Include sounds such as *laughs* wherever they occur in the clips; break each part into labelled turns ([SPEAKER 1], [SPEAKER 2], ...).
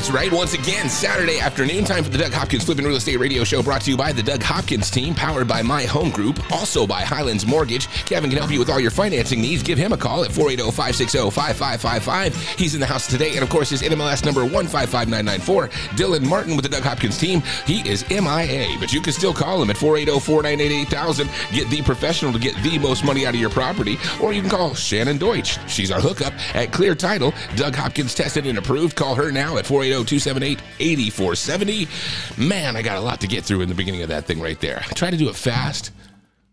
[SPEAKER 1] That's right. Once again, Saturday afternoon, time for the Doug Hopkins Flipping Real Estate Radio Show brought to you by the Doug Hopkins team, powered by My Home Group, also by Highlands Mortgage. Kevin can help you with all your financing needs. Give him a call at 480 560 5555. He's in the house today, and of course, his NMLS number 155994. Dylan Martin with the Doug Hopkins team. He is MIA, but you can still call him at 480 498 8000. Get the professional to get the most money out of your property, or you can call Shannon Deutsch. She's our hookup at Clear Title. Doug Hopkins tested and approved. Call her now at 480 278 8470. Man, I got a lot to get through in the beginning of that thing right there. I try to do it fast.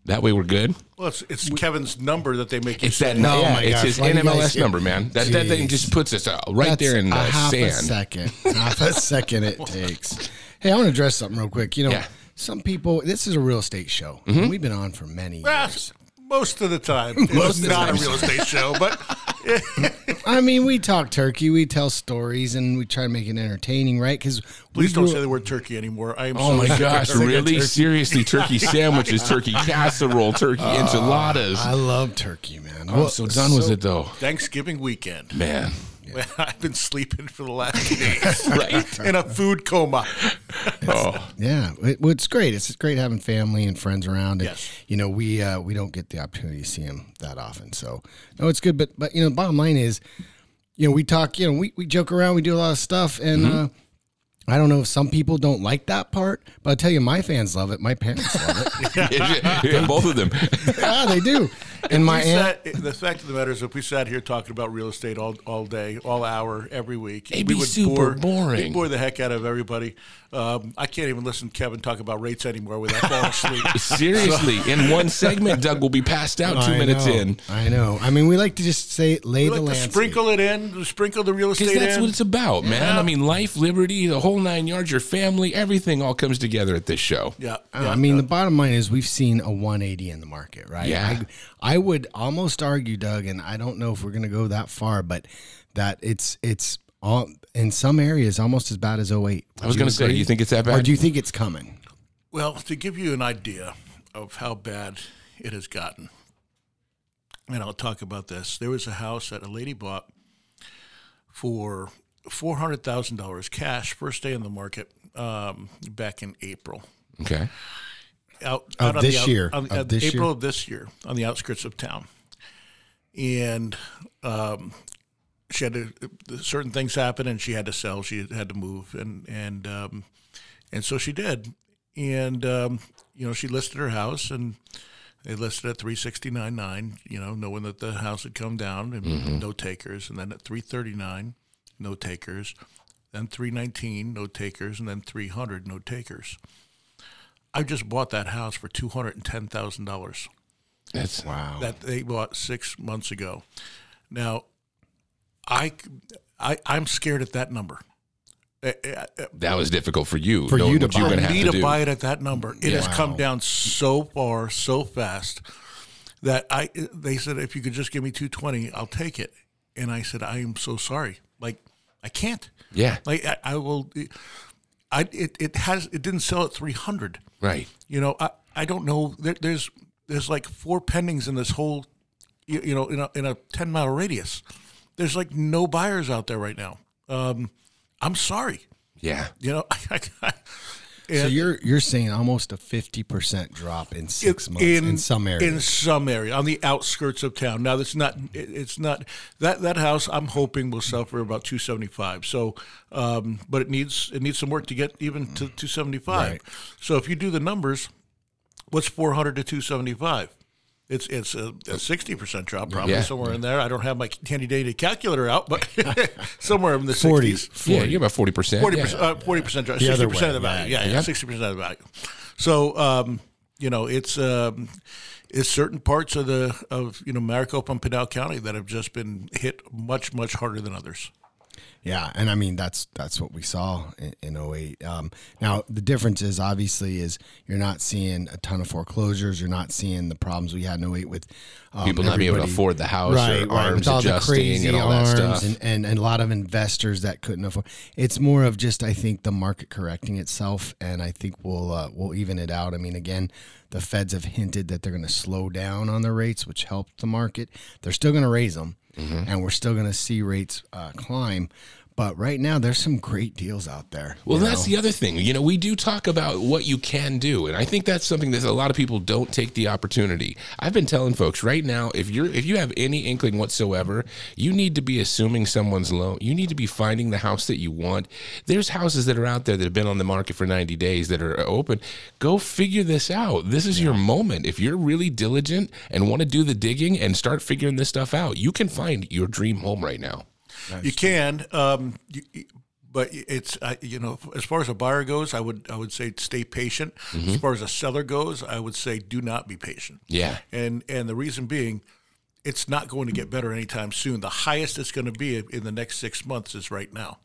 [SPEAKER 1] That way we're good.
[SPEAKER 2] Well, it's, it's Kevin's number that they make you
[SPEAKER 1] It's
[SPEAKER 2] say.
[SPEAKER 1] that no,
[SPEAKER 3] Oh
[SPEAKER 1] yeah,
[SPEAKER 3] my
[SPEAKER 1] it's
[SPEAKER 3] gosh,
[SPEAKER 1] his
[SPEAKER 3] why do guys
[SPEAKER 1] NMLS number, man. That that thing just puts us uh, right
[SPEAKER 3] That's
[SPEAKER 1] there in
[SPEAKER 3] a
[SPEAKER 1] the
[SPEAKER 3] half a second. half a second it *laughs* takes. Hey, I want to address something real quick. You know,
[SPEAKER 1] Yeah. Mm-hmm.
[SPEAKER 3] some people. This is a real estate show. We've been on for many years.
[SPEAKER 2] Most of the time. *laughs* It's not a real estate show, but *laughs*
[SPEAKER 3] I mean, we talk turkey, we tell stories, and we try to make it entertaining, right? Because
[SPEAKER 2] please don't say the word turkey anymore. I am
[SPEAKER 1] Oh
[SPEAKER 2] so
[SPEAKER 1] my
[SPEAKER 2] sick of
[SPEAKER 1] gosh,
[SPEAKER 2] turkey.
[SPEAKER 1] really? Seriously, turkey *laughs* sandwiches, turkey casserole, turkey uh, enchiladas.
[SPEAKER 3] I love turkey, man.
[SPEAKER 1] I'm so done with it though.
[SPEAKER 2] Thanksgiving weekend.
[SPEAKER 1] Man.
[SPEAKER 2] I've been sleeping for the last two days
[SPEAKER 1] Right?
[SPEAKER 2] in a food coma.
[SPEAKER 1] Oh.
[SPEAKER 3] Yeah, it, well, it's great. It's great having family and friends around. And,
[SPEAKER 2] Yes.
[SPEAKER 3] You know, we uh, we don't get the opportunity to see them that often, so no, it's good. But but you know, the bottom line is, you know, we talk. You know, we, we joke around. We do a lot of stuff, and
[SPEAKER 2] Mm-hmm.
[SPEAKER 3] uh, I don't know if some people don't like that part, but I tell you, my fans love it. My parents love it. *laughs*
[SPEAKER 1] yeah, both of them. *laughs*
[SPEAKER 3] yeah, they do. And my
[SPEAKER 2] We
[SPEAKER 3] aunt.
[SPEAKER 2] sat- the fact of the matter is, if we sat here talking about real estate all, all day, all hour, every week,
[SPEAKER 1] It'd
[SPEAKER 2] we
[SPEAKER 1] be
[SPEAKER 2] would
[SPEAKER 1] super
[SPEAKER 2] bore,
[SPEAKER 1] boring.
[SPEAKER 2] we'd bore the heck out of everybody. Um, I can't even listen to Kevin talk about rates anymore without falling asleep. *laughs*
[SPEAKER 1] Seriously, in one segment, Doug will be passed out two
[SPEAKER 3] I
[SPEAKER 1] minutes
[SPEAKER 3] know,
[SPEAKER 1] in.
[SPEAKER 3] I know. I mean, we like to just say lay
[SPEAKER 2] We
[SPEAKER 3] the
[SPEAKER 2] like to
[SPEAKER 3] landscape.
[SPEAKER 2] sprinkle it in, sprinkle the real
[SPEAKER 1] Because
[SPEAKER 2] estate
[SPEAKER 1] that's
[SPEAKER 2] in.
[SPEAKER 1] what it's about, man. I mean, life, liberty, the whole nine yards, your family, everything all comes together at this show.
[SPEAKER 2] yeah,
[SPEAKER 3] Uh,
[SPEAKER 2] yeah,
[SPEAKER 3] I mean,
[SPEAKER 2] yeah.
[SPEAKER 3] the bottom line is we've seen a 180 in the market, right?
[SPEAKER 1] Yeah.
[SPEAKER 3] I, I would almost argue, Doug, and I don't know if we're going to go that far, but that it's it's all in some areas almost as bad as 08.
[SPEAKER 1] I was going to say, you think it's that
[SPEAKER 3] or
[SPEAKER 1] bad?
[SPEAKER 3] do you think it's coming?
[SPEAKER 2] Well, to give you an idea of how bad it has gotten, and I'll talk about this. There was a house that a lady bought for four hundred thousand dollars cash, first day in the market, um, back in April.
[SPEAKER 1] okay.
[SPEAKER 2] Out,
[SPEAKER 3] Of
[SPEAKER 2] out on
[SPEAKER 3] this
[SPEAKER 2] the
[SPEAKER 3] year.
[SPEAKER 2] on,
[SPEAKER 3] Of this
[SPEAKER 2] April
[SPEAKER 3] year?
[SPEAKER 2] of this year, on the outskirts of town, and um, she had to certain things happen, and she had to sell. She had to move, and and um, and so she did, and um, you know she listed her house, and they listed at three sixty nine nine. You know, knowing that the house had come down and no takers, and then at three thirty nine, no takers, then three nineteen, no takers, and then three hundred, no takers. I just bought that house for two hundred and ten thousand dollars
[SPEAKER 1] That's
[SPEAKER 3] Wow.
[SPEAKER 2] that they bought six months ago. Now, I, I I'm scared at that number. Uh, uh, uh,
[SPEAKER 1] that was difficult for you.
[SPEAKER 3] For you to
[SPEAKER 1] what you were
[SPEAKER 3] buy.
[SPEAKER 1] going
[SPEAKER 2] For
[SPEAKER 1] to
[SPEAKER 2] me to
[SPEAKER 1] to
[SPEAKER 2] buy it at that number, it has come down so far, so fast that I. They said if you could just give me two twenty, I'll take it. And I said I am so sorry. Like I can't.
[SPEAKER 1] Yeah,
[SPEAKER 2] Like I, I will. I it, it has it didn't sell at three hundred.
[SPEAKER 1] right.
[SPEAKER 2] You know, I, I don't know. There, there's there's like four pendings in this whole, you, you know, in a in a ten mile radius. There's like no buyers out there right now. Um, I'm sorry.
[SPEAKER 1] Yeah.
[SPEAKER 2] You know, *laughs* I, I,
[SPEAKER 3] so you're you're saying almost a 50% drop in six months in, some areas.
[SPEAKER 2] in some area on the outskirts of town. Now that's not it- it's not that that house. I'm hoping will sell for about two seventy five. So, um, but it needs it needs some work to get even to two seventy five.
[SPEAKER 3] Right.
[SPEAKER 2] So if you do the numbers, what's four hundred to two seventy five? It's it's a sixty percent drop, probably
[SPEAKER 1] Yeah.
[SPEAKER 2] somewhere in there. I don't have my handy dandy calculator out, but *laughs* somewhere in the
[SPEAKER 3] 40.
[SPEAKER 2] sixties.
[SPEAKER 1] Yeah, you're about 40%.
[SPEAKER 2] Forty
[SPEAKER 1] yeah.
[SPEAKER 2] percent, uh, forty percent,
[SPEAKER 3] The
[SPEAKER 2] sixty percent of the value.
[SPEAKER 3] yeah.
[SPEAKER 2] Yeah, yeah, sixty percent of the value. So, um, you know, it's um, it's certain parts of the of you know Maricopa and Pinal County that have just been hit much much harder than others.
[SPEAKER 3] Yeah, and I mean that's that's what we saw in, in 08. Um, now the difference is obviously is you're not seeing a ton of foreclosures. You're not seeing the problems we had in 08 with um,
[SPEAKER 1] People not being able to afford the house
[SPEAKER 3] right,
[SPEAKER 1] or
[SPEAKER 3] right,
[SPEAKER 1] arms
[SPEAKER 3] with all the
[SPEAKER 1] adjusting
[SPEAKER 3] crazy
[SPEAKER 1] and all that stuff.
[SPEAKER 3] And, and and a lot of investors that couldn't afford. It's more of just I think the market correcting itself, and I think we'll uh, we'll even it out. I mean, again, the Feds have hinted that they're going to slow down on the rates, which helped the market. They're still going to raise them,
[SPEAKER 1] Mm-hmm.
[SPEAKER 3] and we're still going to see rates uh, climb. But right now, there's some great deals out there.
[SPEAKER 1] Well, that's
[SPEAKER 3] know?
[SPEAKER 1] the other thing. You know, we do talk about what you can do, and I think that's something that a lot of people don't take the opportunity. I've been telling folks right now, if you're if you have any inkling whatsoever, you need to be assuming someone's loan. You need to be finding the house that you want. There's houses that are out there that have been on the market for 90 days that are open. Go figure this out. This is your moment. If you're really diligent and want to do the digging and start figuring this stuff out, you can find your dream home right now.
[SPEAKER 2] You can, um, you, but it's uh, you know as far as a buyer goes, I would I would say stay patient. As far as a seller goes, I would say do not be patient.
[SPEAKER 1] Yeah.
[SPEAKER 2] and and the reason being, it's not going to get better anytime soon. The highest it's going to be in the next six months is right now.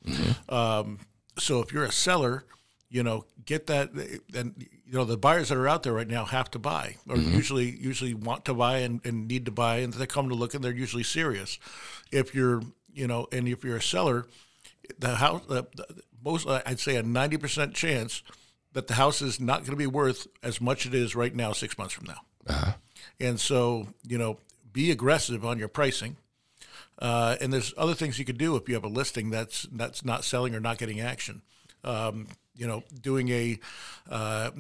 [SPEAKER 2] Um, so if you're a seller, you know, get that, and you know the buyers that are out there right now have to buy, or usually usually want to buy and, and need to buy, and they come to look and they're usually serious. If you're, you know, and if you're a seller, the house, the, the, most I'd say a ninety percent chance that the house is not going to be worth as much it is right now six months from now. And so, you know, be aggressive on your pricing. Uh, and there's other things you could do if you have a listing that's that's not selling or not getting action. Um, you know, doing a uh,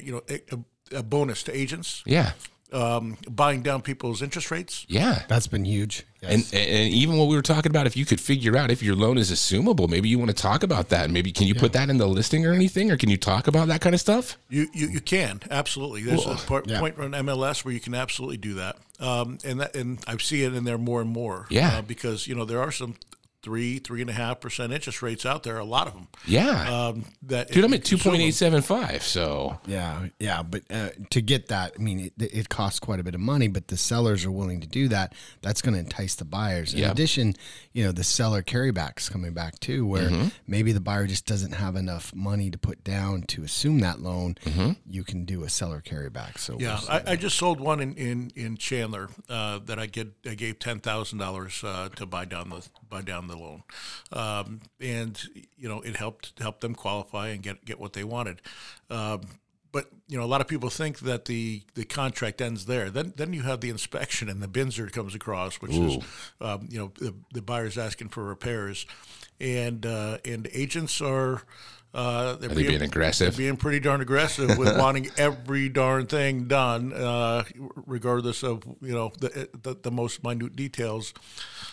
[SPEAKER 2] you know a, a bonus to agents,
[SPEAKER 1] Yeah.
[SPEAKER 2] Um, buying down people's interest rates.
[SPEAKER 1] Yeah.
[SPEAKER 3] That's been huge. Yes.
[SPEAKER 1] And, and even what we were talking about, if you could figure out if your loan is assumable, maybe you want to talk about that. Maybe can you put that in the listing or anything, or can you talk about that kind of stuff?
[SPEAKER 2] You, you, you can absolutely. There's a part,
[SPEAKER 3] Yeah.
[SPEAKER 2] point on MLS where you can absolutely do that, um, and that and I see it in there more and more.
[SPEAKER 1] Yeah.
[SPEAKER 2] uh, because you know there are some three, three and a half percent interest rates out there. A lot of them.
[SPEAKER 1] Yeah,
[SPEAKER 2] Um, that
[SPEAKER 1] dude, I'm at
[SPEAKER 2] you
[SPEAKER 1] two
[SPEAKER 2] consume
[SPEAKER 1] point
[SPEAKER 2] them-
[SPEAKER 1] eight seven five. So
[SPEAKER 3] Yeah, yeah, but uh, to get that, I mean, it, it costs quite a bit of money, but the sellers are willing to do that. That's going to entice the buyers. In
[SPEAKER 1] Yep.
[SPEAKER 3] addition, you know, the seller carrybacks coming back too, where
[SPEAKER 1] Mm-hmm.
[SPEAKER 3] maybe the buyer just doesn't have enough money to put down to assume that loan.
[SPEAKER 1] Mm-hmm.
[SPEAKER 3] You can do a seller carryback. So we'll
[SPEAKER 2] Yeah. I, I just sold one in in, in Chandler uh, that I get I gave ten thousand uh, dollars to buy down the buy down the loan, um, and you know it helped help them qualify and get get what they wanted. Um, but you know, a lot of people think that the, the contract ends there. Then then you have the inspection and the BINSR comes across, which is um, you know the, the buyer's asking for repairs, and uh, and agents are. Uh, they're
[SPEAKER 1] Are they being aggressive?
[SPEAKER 2] they're being pretty darn aggressive with *laughs* wanting every darn thing done, uh, regardless of you know the, the, the most minute details.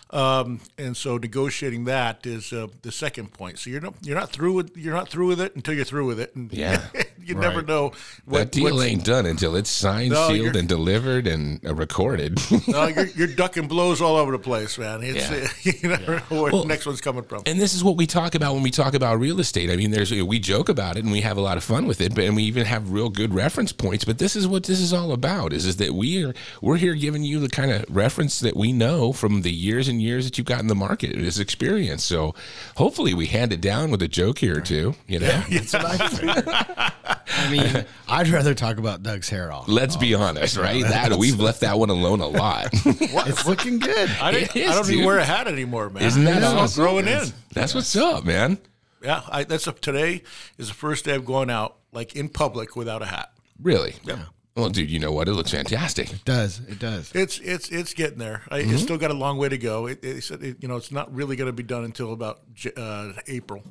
[SPEAKER 2] Um, and so negotiating that is uh, the second point. So you're not you're not through with you're not through with it until you're through with it, and
[SPEAKER 1] Yeah. *laughs*
[SPEAKER 2] you never
[SPEAKER 3] Right.
[SPEAKER 2] know
[SPEAKER 1] that deal ain't done until it's signed,
[SPEAKER 2] No,
[SPEAKER 1] sealed, and delivered and uh, recorded. *laughs*
[SPEAKER 2] No, you're, you're *laughs* ducking blows all over the place, man. It's,
[SPEAKER 1] Yeah. *laughs*
[SPEAKER 2] you never know where
[SPEAKER 1] Well,
[SPEAKER 2] the next one's coming from.
[SPEAKER 1] And this is what we talk about when we talk about real estate. I mean, there's we joke about it and we have a lot of fun with it, but and we even have real good reference points. But this is what this is all about: is is that we are we're here giving you the kind of reference that we know from the years and years that you've got in the market, this experience. So hopefully, we hand it down with a joke here or two. You know,
[SPEAKER 3] That's what I mean, *laughs* I'd rather talk about Doug's hair off.
[SPEAKER 1] let's be honest, right? That we've left that one alone a lot. *laughs*
[SPEAKER 3] It's looking good.
[SPEAKER 2] I,
[SPEAKER 1] It
[SPEAKER 2] don't-
[SPEAKER 1] is,
[SPEAKER 2] I don't
[SPEAKER 1] dude.
[SPEAKER 2] even wear a hat anymore, man.
[SPEAKER 1] Isn't that
[SPEAKER 2] It's all
[SPEAKER 1] awesome?
[SPEAKER 2] growing in?
[SPEAKER 1] That's what's up, man.
[SPEAKER 2] Yeah, I, that's a, today is the first day I've gone out like in public without a hat.
[SPEAKER 1] Really? Yeah. Well, dude, you know what? It looks fantastic.
[SPEAKER 3] It does. It does.
[SPEAKER 2] It's it's it's getting there. I,
[SPEAKER 1] Mm-hmm.
[SPEAKER 2] It's still got a long way to go. It, it, said it- you know, it's not really going to be done until about J- uh, April.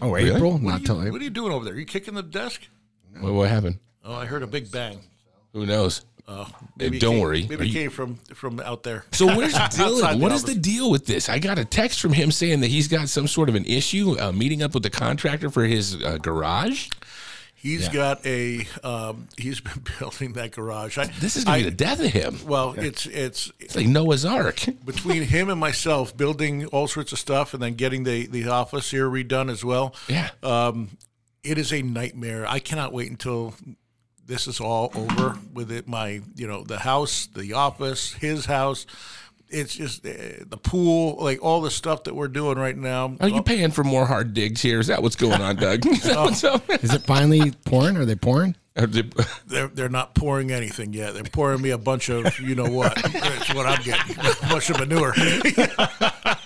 [SPEAKER 3] Oh, April? Not
[SPEAKER 2] What are,
[SPEAKER 3] till
[SPEAKER 2] you,
[SPEAKER 3] April.
[SPEAKER 2] what are you doing over there? Are you kicking the desk?
[SPEAKER 1] What, what happened?
[SPEAKER 2] Oh, I heard a big bang.
[SPEAKER 1] Who knows?
[SPEAKER 2] Oh,
[SPEAKER 1] Hey,
[SPEAKER 2] it
[SPEAKER 1] don't
[SPEAKER 2] came-
[SPEAKER 1] worry.
[SPEAKER 2] Maybe
[SPEAKER 1] Are
[SPEAKER 2] it came from from out there.
[SPEAKER 1] So where's *laughs*
[SPEAKER 2] Outside
[SPEAKER 1] Dylan?
[SPEAKER 2] the
[SPEAKER 1] What is the deal with this? I got a text from him saying that he's got some sort of an issue uh, meeting up with the contractor for his uh, garage.
[SPEAKER 2] He's got a. Um, he's *laughs* been building that garage. I,
[SPEAKER 1] This is gonna
[SPEAKER 2] I-
[SPEAKER 1] be the death of him.
[SPEAKER 2] Well, it's it's
[SPEAKER 1] It's like Noah's Ark. *laughs*
[SPEAKER 2] between him and myself building all sorts of stuff and then getting the the office here redone as well.
[SPEAKER 1] Yeah.
[SPEAKER 2] It is a nightmare. I cannot wait until this is all over with it. My, you know, the house, the office, his house. it's just uh, the pool, like all the stuff that we're doing right now.
[SPEAKER 1] Are you paying for more hard digs here? Is that what's going on, Doug? Is that what's up?
[SPEAKER 3] Is it finally pouring? Are they pouring?
[SPEAKER 2] They're they're not pouring anything yet. They're pouring me a bunch of you know what. *laughs* That's what I'm getting. *laughs* A bunch of manure. *laughs*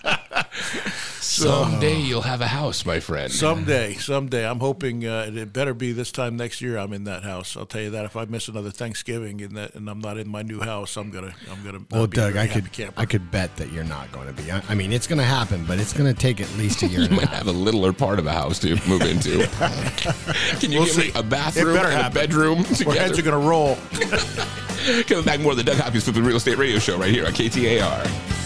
[SPEAKER 1] Someday you'll have a house, my friend.
[SPEAKER 2] someday, someday. I'm hoping uh, it better be this time next year. I'm in that house. I'll tell you that. If I miss another Thanksgiving and that, and I'm not in my new house, I'm gonna I'm gonna.
[SPEAKER 3] Well,
[SPEAKER 2] be
[SPEAKER 3] Doug, I could
[SPEAKER 2] camper.
[SPEAKER 3] I could bet that you're not going to be. I, I mean, it's going to happen, but it's going to take at least a year
[SPEAKER 1] you
[SPEAKER 3] and
[SPEAKER 1] might
[SPEAKER 3] half.
[SPEAKER 1] have a littler part of a house to move into. *laughs* Can you
[SPEAKER 2] We'll
[SPEAKER 1] give me a bathroom
[SPEAKER 2] better
[SPEAKER 1] and a
[SPEAKER 2] happen.
[SPEAKER 1] bedroom
[SPEAKER 2] Our
[SPEAKER 1] together?
[SPEAKER 2] heads are gonna roll. *laughs*
[SPEAKER 1] Coming back more of the Doug Hopkins with the Real Estate Radio Show right here on KTAR.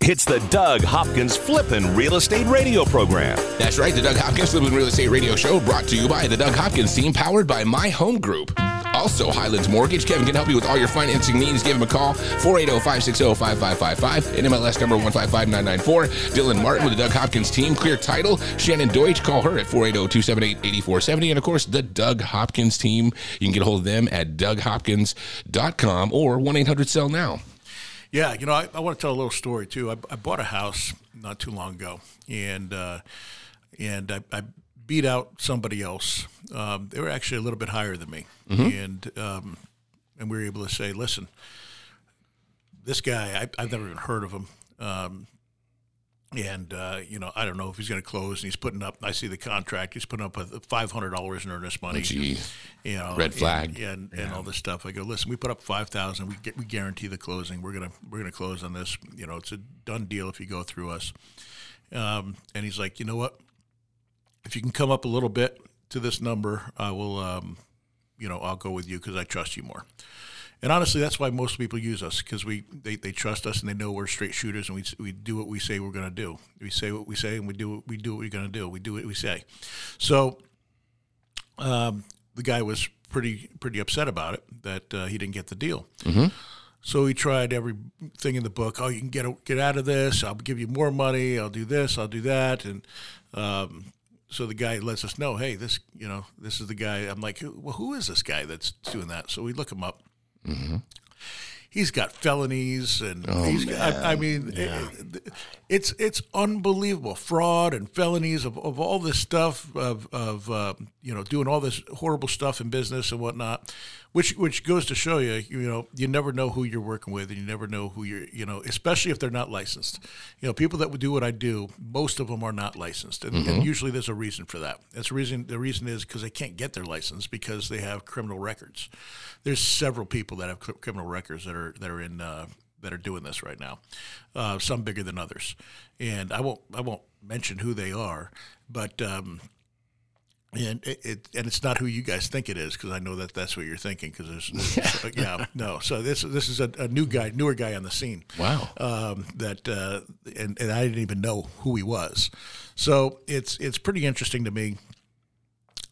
[SPEAKER 4] It's the Doug Hopkins Flippin' Real Estate Radio Program.
[SPEAKER 1] That's right, the Doug Hopkins Flippin' Real Estate Radio Show brought to you by the Doug Hopkins team, powered by My Home Group. Also, Highlands Mortgage. Kevin can help you with all your financing needs. Give him a call, 480-560-5555, NMLS number 155994. Dylan Martin with the Doug Hopkins team, Clear Title. Shannon Deutsch, call her at 480-278-8470. And of course, the Doug Hopkins team. You can get a hold of them at DougHopkins.com or 1-800-SELL-NOW.
[SPEAKER 2] Yeah, you know, I, I want to tell a little story too. I, I bought a house not too long ago, and uh, and I, I beat out somebody else. Um, they were actually a little bit higher than me, and um, and we were able to say, listen, this guy, I, I've never even heard of him. Um, and uh, you know, I don't know if he's going to close. And he's putting up. I see the contract. He's putting up with five hundred dollars in earnest money.
[SPEAKER 1] gee.
[SPEAKER 2] you know,
[SPEAKER 1] Red flag.
[SPEAKER 2] and and, and all this stuff. I go, listen, we put up five thousand. We get we guarantee the closing. We're gonna we're gonna close on this. You know, it's a done deal if you go through us. Um, and he's like, you know what? If you can come up a little bit to this number, I will. Um, you know, I'll go with you because I trust you more. And honestly, that's why most people use us because we they, they trust us and they know we're straight shooters and we, we do what we say we're going to do. We say what we say and we do what we do what we're going to do. We do what we say. So um, the guy was pretty pretty upset about it that uh, he didn't get the deal. So he tried everything in the book. Oh, you can get get out of this. I'll give you more money. I'll do this. I'll do that. And um, so the guy lets us know, hey, this you know this is the guy. I'm like, well, who is this guy that's doing that? So we look him up. He's got felonies, and he's got, I, I mean, it- it's it's unbelievable. Fraud and felonies of, of all this stuff of of uh, you know doing all this horrible stuff in business and whatnot, which which goes to show you you know you never know who you're working with and you never know who you're you know especially if they're not licensed. You know, people that would do what I do, most of them are not licensed, and, and usually there's a reason for that. That's the reason. The reason is because they can't get their license because they have criminal records. There's several people that have criminal records that are that are in. Uh, that are doing this right now, uh, some bigger than others, and I won't I won't mention who they are, but um, and it, it and it's not who you guys think it is because I know that that's what you're thinking because there's, there's *laughs* yeah no so this this is a, a new guy newer guy on the scene
[SPEAKER 1] Wow.
[SPEAKER 2] um, that uh, and and I didn't even know who he was so it's it's pretty interesting to me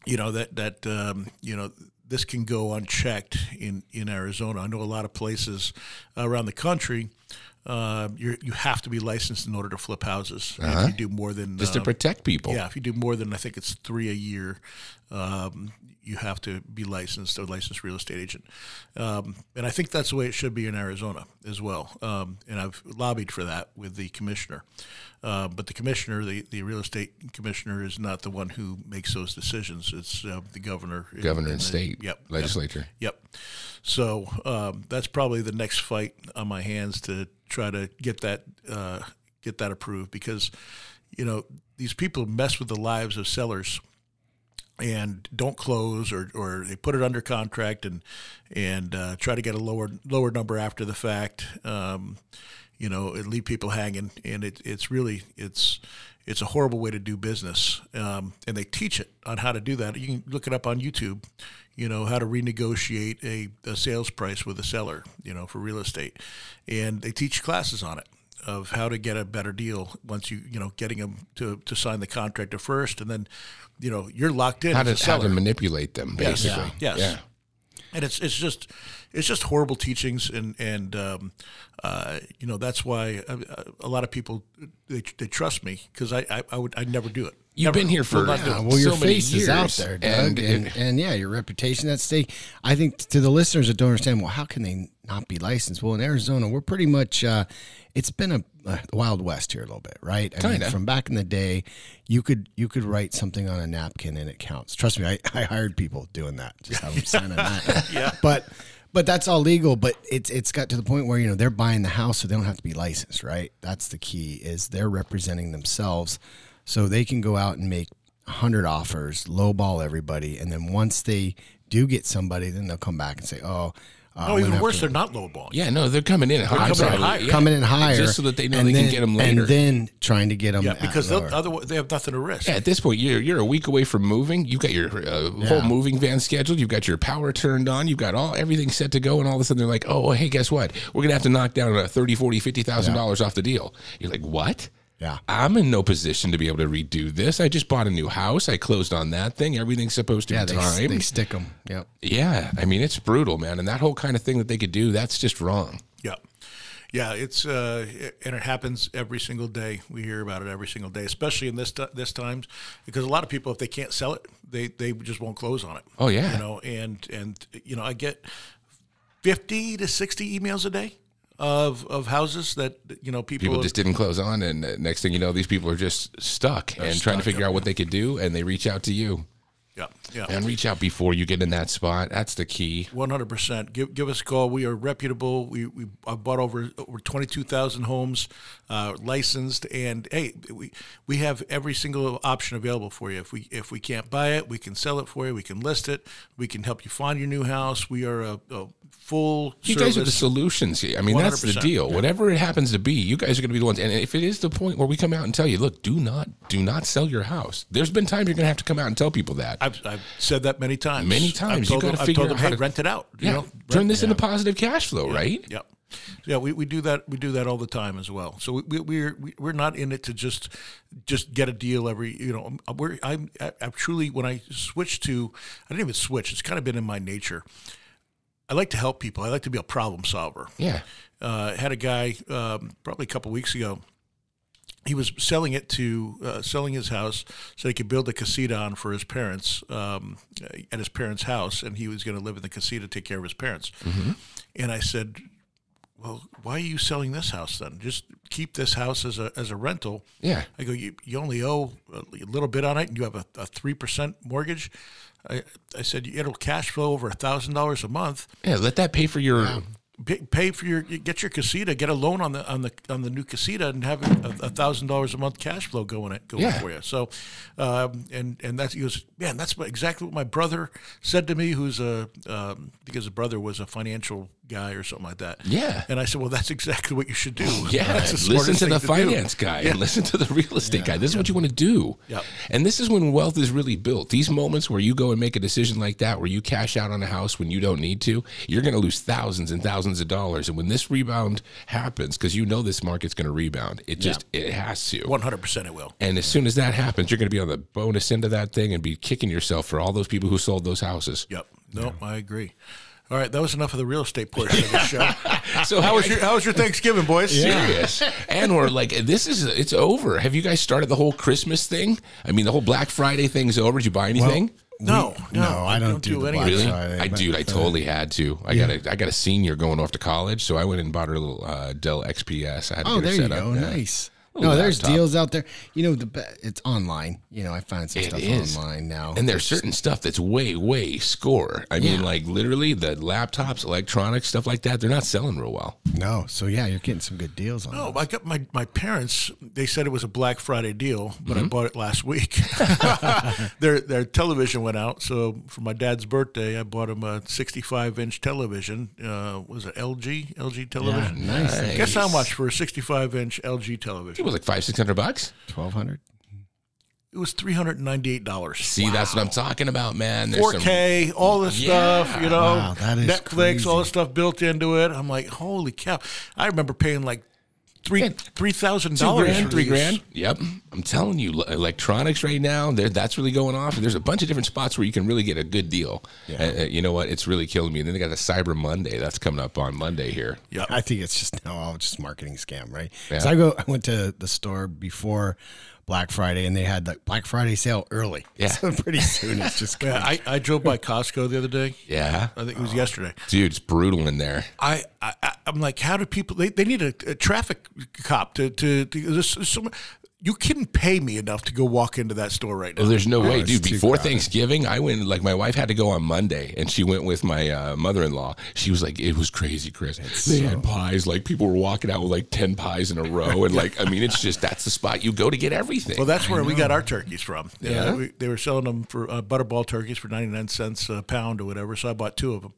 [SPEAKER 2] you know that that um, you know this can go unchecked in in Arizona. I know a lot of places around the country. Uh, you you have to be licensed in order to flip houses. If you do more than
[SPEAKER 1] Uh-huh. Just to
[SPEAKER 2] um,
[SPEAKER 1] protect people.
[SPEAKER 2] yeah, if you do more than I think it's three a year, um, you have to be licensed, a licensed real estate agent. Um, and I think that's the way it should be in Arizona as well. Um, and I've lobbied for that with the commissioner. Uh, but the commissioner, the, the real estate commissioner, is not the one who makes those decisions. It's uh, the governor.
[SPEAKER 1] Governor
[SPEAKER 2] in
[SPEAKER 1] and
[SPEAKER 2] the-
[SPEAKER 1] state
[SPEAKER 2] Yep. yep.
[SPEAKER 1] legislature.
[SPEAKER 2] Yep. So um, that's probably the next fight on my hands to try to get that uh, get that approved because you know these people mess with the lives of sellers and don't close or, or they put it under contract and and uh, try to get a lower lower number after the fact. Um, you know, and leave people hanging, and it, it's really it's it's a horrible way to do business. Um, and they teach it on how to do that. You can look it up on YouTube. You know how to renegotiate a, a sales price with a seller. You know for real estate, and they teach classes on it of how to get a better deal once you you know getting them to, to sign the contract at first, and then you know you're locked in
[SPEAKER 1] How
[SPEAKER 2] as
[SPEAKER 1] to,
[SPEAKER 2] a
[SPEAKER 1] how to manipulate them,
[SPEAKER 2] Yes.
[SPEAKER 1] basically.
[SPEAKER 2] Yes.
[SPEAKER 1] Yeah.
[SPEAKER 2] and it's it's just it's just horrible teachings and and um, uh, you know that's why a, a lot of people they, they trust me because I, I I would I never do it.
[SPEAKER 1] You've
[SPEAKER 2] Never.
[SPEAKER 1] been here for
[SPEAKER 2] Will not do
[SPEAKER 3] Yeah,
[SPEAKER 2] it.
[SPEAKER 3] well, your
[SPEAKER 1] so many
[SPEAKER 3] face is out there, Doug,
[SPEAKER 1] and
[SPEAKER 3] and, and, yeah, your reputation at stake. I think to the listeners that don't understand, well, how can they not be licensed? Well, in Arizona, we're pretty much. Uh, it's been a, a wild west here a little bit, right? I
[SPEAKER 1] Kinda.
[SPEAKER 3] from back in the day, you could you could write something on a napkin and it counts. Trust me, I, I hired people doing that. Just have them *laughs* sign on that.
[SPEAKER 2] Yeah.
[SPEAKER 3] but. But that's all legal. But it's it's got to the point where you know they're buying the house, so they don't have to be licensed, right? That's the key. Is they're representing themselves, so they can go out and make hundred offers, lowball everybody, and then once they do get somebody, then they'll come back and say, "Oh, uh,
[SPEAKER 2] No, even worse,
[SPEAKER 3] to-
[SPEAKER 2] they're not lowballing.
[SPEAKER 1] Yeah, no, they're coming in high.
[SPEAKER 2] coming in
[SPEAKER 1] probably.
[SPEAKER 2] higher.
[SPEAKER 1] Yeah.
[SPEAKER 3] coming in higher,
[SPEAKER 1] Just so that they know they
[SPEAKER 3] then,
[SPEAKER 1] can get them later.
[SPEAKER 3] and then trying to get them.
[SPEAKER 2] Yeah, because
[SPEAKER 3] at lower.
[SPEAKER 2] otherwise they have nothing to risk.
[SPEAKER 1] Yeah, at this point, you're you're a week away from moving. You've got your uh, whole moving van scheduled. You've got your power turned on. You've got all everything set to go, and all of a sudden they're like, "Oh, hey, guess what? We're gonna have to knock down uh, thirty, forty, fifty thousand dollars off the deal." You're like, "What?"
[SPEAKER 3] Yeah.
[SPEAKER 1] I'm in no position to be able to redo this. I just bought a new house. I closed on that thing. Everything's supposed to
[SPEAKER 3] yeah,
[SPEAKER 1] be
[SPEAKER 3] they,
[SPEAKER 1] timed.
[SPEAKER 3] they stick them. Yep.
[SPEAKER 1] yeah, I mean it's brutal, man. And that whole kind of thing that they could do, that's just wrong.
[SPEAKER 2] Yeah. Yeah, it's uh, and it happens every single day. We hear about it every single day, especially in this this times, because a lot of people, if they can't sell it, they they just won't close on it.
[SPEAKER 1] Oh, yeah.
[SPEAKER 2] you know, and and you know, I get fifty to sixty emails a day of of houses that you know people,
[SPEAKER 1] People just didn't close on, and uh, next thing you know, these people are just stuck and trying to figure out what they could do, and they reach out to you.
[SPEAKER 2] Yeah yeah
[SPEAKER 1] And reach out before you get in that spot. That's the key.
[SPEAKER 2] One hundred percent. Give give us a call. We are reputable. We we I've bought over over twenty two thousand homes, uh, licensed, and hey, we we have every single option available for you. If we if we can't buy it, we can sell it for you. We can list it. We can help you find your new house. We are a, a full.
[SPEAKER 1] You
[SPEAKER 2] service.
[SPEAKER 1] guys are the solutions here. I mean, that's the
[SPEAKER 2] 100%,
[SPEAKER 1] deal. Whatever it happens to be, you guys are going to be the ones. And if it is the point where we come out and tell you, look, do not, do not sell your house. There's been times you're going to have to come out and tell people that.
[SPEAKER 2] I've, I've said that many times.
[SPEAKER 1] Many
[SPEAKER 2] I've
[SPEAKER 1] times. You
[SPEAKER 2] told
[SPEAKER 1] gotta
[SPEAKER 2] them, I've told them,
[SPEAKER 1] how
[SPEAKER 2] hey,
[SPEAKER 1] to-
[SPEAKER 2] rent it out.
[SPEAKER 1] yeah,
[SPEAKER 2] You know,
[SPEAKER 1] turn this into positive cash flow, right?
[SPEAKER 2] Yep. Yeah, we, we do that. We do that all the time as well. So we, we we're we- we're not in it to just just get a deal every. You know, we're I'm I'm truly when I switched to I didn't even switch. It's kind of been in my nature. I like to help people. I like to be a problem solver.
[SPEAKER 1] Yeah.
[SPEAKER 2] Uh, had a guy um, probably a couple weeks ago. He was selling it to uh, selling his house so he could build a casita on for his parents um, at his parents' house, and he was going to live in the casita, take care of his parents. And I said, "Well, why are you selling this house then? Just keep this house as a as a rental."
[SPEAKER 1] Yeah.
[SPEAKER 2] I go, "You, you only owe a little bit on it, and you have a three percent mortgage." I, I said, "It'll cash flow over a thousand dollars a month."
[SPEAKER 1] Yeah, let that pay for your.
[SPEAKER 2] pay, pay for your get your casita, get a loan on the on the on the new casita, and have a thousand dollars a month cash flow going it going
[SPEAKER 1] Yeah.
[SPEAKER 2] for you. So, um, and and that's he goes, man, that's exactly what my brother said to me, who's a um, because his brother was a financial guy or something like that.
[SPEAKER 1] Yeah.
[SPEAKER 2] and I said, well, that's exactly what you should do. *laughs*
[SPEAKER 1] Yeah, listen to the
[SPEAKER 2] do.
[SPEAKER 1] finance guy and listen to the real estate guy. This is what you want to do.
[SPEAKER 2] Yep.
[SPEAKER 1] And this is when wealth is really built. These moments where you go and make a decision like that, where you cash out on a house when you don't need to, you're going to lose thousands and thousands of dollars. And when this rebound happens, because you know this market's going to rebound, it just it has to.
[SPEAKER 2] One hundred percent, it will.
[SPEAKER 1] And as soon as that happens, you're going to be on the bonus end of that thing and be kicking yourself for all those people who sold those houses.
[SPEAKER 2] Yep. No, I agree. All right, that was enough of the real estate portion of the show. *laughs*
[SPEAKER 1] So
[SPEAKER 2] How was your How was your Thanksgiving, boys?
[SPEAKER 1] serious. and we're like, this is it's over. Have you guys started the whole Christmas thing? I mean, the whole Black Friday thing's over. Did you buy anything?
[SPEAKER 2] No, no,
[SPEAKER 3] no, I don't do the
[SPEAKER 2] any
[SPEAKER 3] Black
[SPEAKER 2] of
[SPEAKER 1] really?
[SPEAKER 3] Friday,
[SPEAKER 1] I
[SPEAKER 3] but-
[SPEAKER 1] dude, I
[SPEAKER 3] but-
[SPEAKER 1] totally had to. I got a I got a senior going off to college, so I went and bought her a little uh, Dell XPS. I had to
[SPEAKER 3] Oh,
[SPEAKER 1] get her
[SPEAKER 3] there you
[SPEAKER 1] set
[SPEAKER 3] go.
[SPEAKER 1] Yeah.
[SPEAKER 3] Nice.
[SPEAKER 1] Little
[SPEAKER 3] No, there's
[SPEAKER 1] laptop.
[SPEAKER 3] deals out there. You know, the it's online. You know, I find some
[SPEAKER 1] It
[SPEAKER 3] stuff
[SPEAKER 1] is.
[SPEAKER 3] online now.
[SPEAKER 1] And there's certain stuff that's way, way score. I mean, like literally the laptops, electronics, stuff like that, they're not selling real well.
[SPEAKER 3] no, so yeah, you're getting some good deals on.
[SPEAKER 2] No,
[SPEAKER 3] those.
[SPEAKER 2] I got my, my parents. They said it was a Black Friday deal, but
[SPEAKER 1] Mm-hmm.
[SPEAKER 2] I bought it last week. *laughs* their their television went out, so for my dad's birthday, I bought him a 65 inch television. Uh, was it LG LG television?
[SPEAKER 3] nice.
[SPEAKER 2] Guess how much for a 65 inch LG television?
[SPEAKER 1] Was like five, six hundred bucks.
[SPEAKER 3] Twelve hundred.
[SPEAKER 2] It was 398 dollars.
[SPEAKER 1] See, that's what I'm talking about, man.
[SPEAKER 2] 4K, all this
[SPEAKER 1] Yeah.
[SPEAKER 2] stuff, you know,
[SPEAKER 3] Wow, that is
[SPEAKER 2] Netflix,
[SPEAKER 3] crazy.
[SPEAKER 2] all this stuff built into it. I'm like, holy cow! I remember paying like three
[SPEAKER 1] Yeah.
[SPEAKER 2] three thousand
[SPEAKER 1] Two
[SPEAKER 2] dollars,
[SPEAKER 1] grand, three grand. Yep, I'm telling you, electronics right now, there- that's really going off. There's a bunch of different spots where you can really get a good deal. Uh, uh, you know what? It's really killing me. And then they got the Cyber Monday that's coming up on Monday here.
[SPEAKER 2] Yep.
[SPEAKER 3] I think it's just no, all just marketing scam, right?
[SPEAKER 1] Yeah.
[SPEAKER 3] I go, I went to the store before Black Friday, and they had the Black Friday sale early. *laughs*
[SPEAKER 1] Yeah.
[SPEAKER 3] so pretty soon it's just
[SPEAKER 2] Yeah, I, I drove by Costco the other day.
[SPEAKER 1] Yeah,
[SPEAKER 2] I think it was yesterday.
[SPEAKER 1] dude, it's brutal in there.
[SPEAKER 2] I, I I'm like, how do people? They, they need a, a traffic cop to to, to there's some, you couldn't pay me enough to go walk into that store right now.
[SPEAKER 1] Oh, there's no way,
[SPEAKER 3] it's
[SPEAKER 1] dude. Before. Thanksgiving, I went. Like my wife had to go on Monday, and she went with my uh, mother-in-law. She was like, "It was crazy, Chris. they had pies. Like people were walking out with like ten pies in a row, and like, I mean, it's just that's the spot you go to get everything."
[SPEAKER 2] Well, that's where we got our turkeys from. Uh,
[SPEAKER 1] Yeah?
[SPEAKER 2] we, they were selling them for uh, butterball turkeys for 99 cents a pound or whatever. So I bought two of them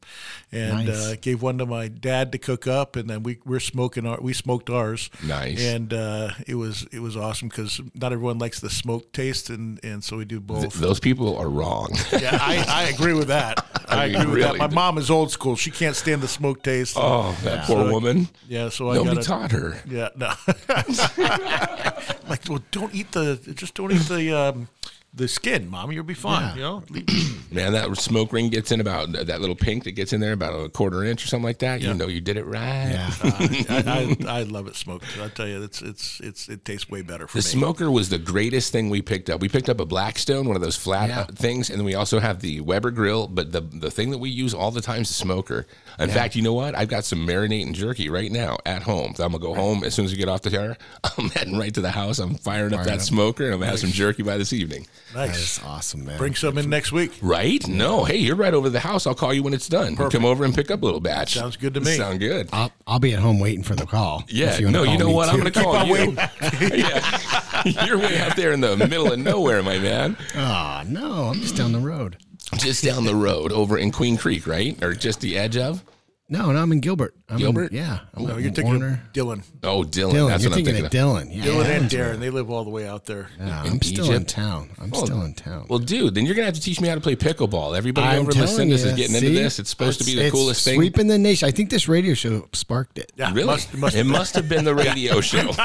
[SPEAKER 2] and
[SPEAKER 3] Nice.
[SPEAKER 2] uh, gave one to my dad to cook up, and then we we're smoking our we smoked ours.
[SPEAKER 1] Nice.
[SPEAKER 2] And uh, it was it was awesome because not everyone likes the smoke taste, and and so we do both.
[SPEAKER 1] Th- those people are wrong.
[SPEAKER 2] yeah, I, I agree with that. *laughs* I,
[SPEAKER 1] I mean,
[SPEAKER 2] agree with that.
[SPEAKER 1] really.
[SPEAKER 2] My mom is old school. She can't stand the smoke taste.
[SPEAKER 1] oh, that poor woman.
[SPEAKER 2] yeah, so I
[SPEAKER 1] Nobody
[SPEAKER 2] got
[SPEAKER 1] taught her.
[SPEAKER 2] Yeah, no. *laughs* like, well, don't eat the just don't eat the um, the skin, mom. You'll be fine. You know. *clears throat*
[SPEAKER 1] Man, that smoke ring gets in about that little pink that gets in there about a quarter inch or something like that.
[SPEAKER 2] Yeah.
[SPEAKER 1] You know, you did it right.
[SPEAKER 3] yeah. *laughs*
[SPEAKER 2] I, I, I love it smoked. I tell you, it's it's it's it tastes way better for
[SPEAKER 1] The
[SPEAKER 2] me.
[SPEAKER 1] smoker was the greatest thing we picked up. We picked up a Blackstone, one of those flat
[SPEAKER 3] Yeah.
[SPEAKER 1] uh, things, and then we also have the Weber grill. But the the thing that we use all the time is the smoker. In fact, you know what? I've got some marinating jerky right now at home. So I'm gonna go home as soon as we get off the air. *laughs* I'm heading right to the house. I'm firing up that smoker, and I'm gonna have some jerky by this evening.
[SPEAKER 3] That
[SPEAKER 2] nice.
[SPEAKER 3] is awesome, man.
[SPEAKER 2] Bring some in next week.
[SPEAKER 1] Right? No. Hey, you're right over the house. I'll call you when it's done. You Come over and pick up a little batch.
[SPEAKER 2] Sounds good to me.
[SPEAKER 1] Sound good.
[SPEAKER 3] I'll, I'll be at home waiting for the call.
[SPEAKER 1] Yeah,
[SPEAKER 3] if wanna
[SPEAKER 1] no, you know
[SPEAKER 3] me
[SPEAKER 1] what? I'm going to call you. *laughs* yeah. You're way out there in the middle of nowhere, my man.
[SPEAKER 3] Oh no, I'm just down the road.
[SPEAKER 1] Just down the road over in Queen Creek, right? Or just the edge of?
[SPEAKER 3] No, no, I'm in Gilbert. I'm in-
[SPEAKER 1] Gilbert?
[SPEAKER 3] yeah, I'm
[SPEAKER 2] No,
[SPEAKER 3] in
[SPEAKER 2] you're thinking
[SPEAKER 3] Warner.
[SPEAKER 2] of Dylan.
[SPEAKER 1] Oh, Dylan.
[SPEAKER 3] Dylan,
[SPEAKER 1] That's
[SPEAKER 3] you're
[SPEAKER 1] what I'm
[SPEAKER 3] thinking
[SPEAKER 1] thinking
[SPEAKER 3] of
[SPEAKER 1] of.
[SPEAKER 3] Dylan. Yeah,
[SPEAKER 2] Dylan and
[SPEAKER 3] that's right.
[SPEAKER 2] Darren, they live all the way out there.
[SPEAKER 3] Yeah,
[SPEAKER 1] In
[SPEAKER 3] I'm still in town. I'm
[SPEAKER 1] Oh,
[SPEAKER 3] still in town.
[SPEAKER 1] Well, dude, then you're gonna have to teach me how to play pickleball. Everybody
[SPEAKER 3] I'm
[SPEAKER 1] over in
[SPEAKER 3] telling
[SPEAKER 1] Lucinda's is getting
[SPEAKER 3] see?
[SPEAKER 1] into this. It's supposed to be the
[SPEAKER 3] It's
[SPEAKER 1] coolest thing.
[SPEAKER 3] Sweeping the nation. I think this radio show sparked it.
[SPEAKER 2] Yeah,
[SPEAKER 1] Really?
[SPEAKER 2] Must, must
[SPEAKER 1] it must have been the radio *laughs* show *laughs*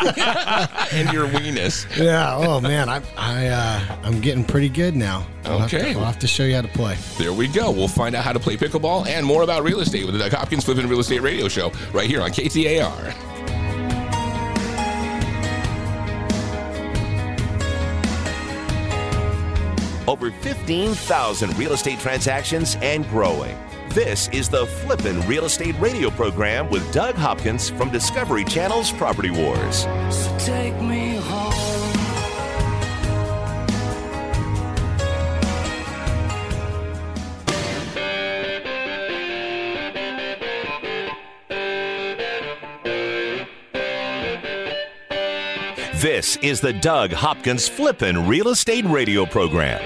[SPEAKER 1] and your weenus.
[SPEAKER 3] Yeah. Oh man, I I uh, I'm getting pretty good now. I'll have to-
[SPEAKER 1] Okay.
[SPEAKER 3] I'll have to show you how to play.
[SPEAKER 1] There we go. We'll find out how to play pickleball and more about real estate with the Doug Hopkins Flipping Real Estate Radio Show right here on KTAR.
[SPEAKER 4] Over 15,000 real estate transactions and growing. This is the Flippin' Real Estate Radio program with Doug Hopkins from Discovery Channel's Property Wars.
[SPEAKER 5] So
[SPEAKER 4] This is the Doug Hopkins Flippin' Real Estate Radio program.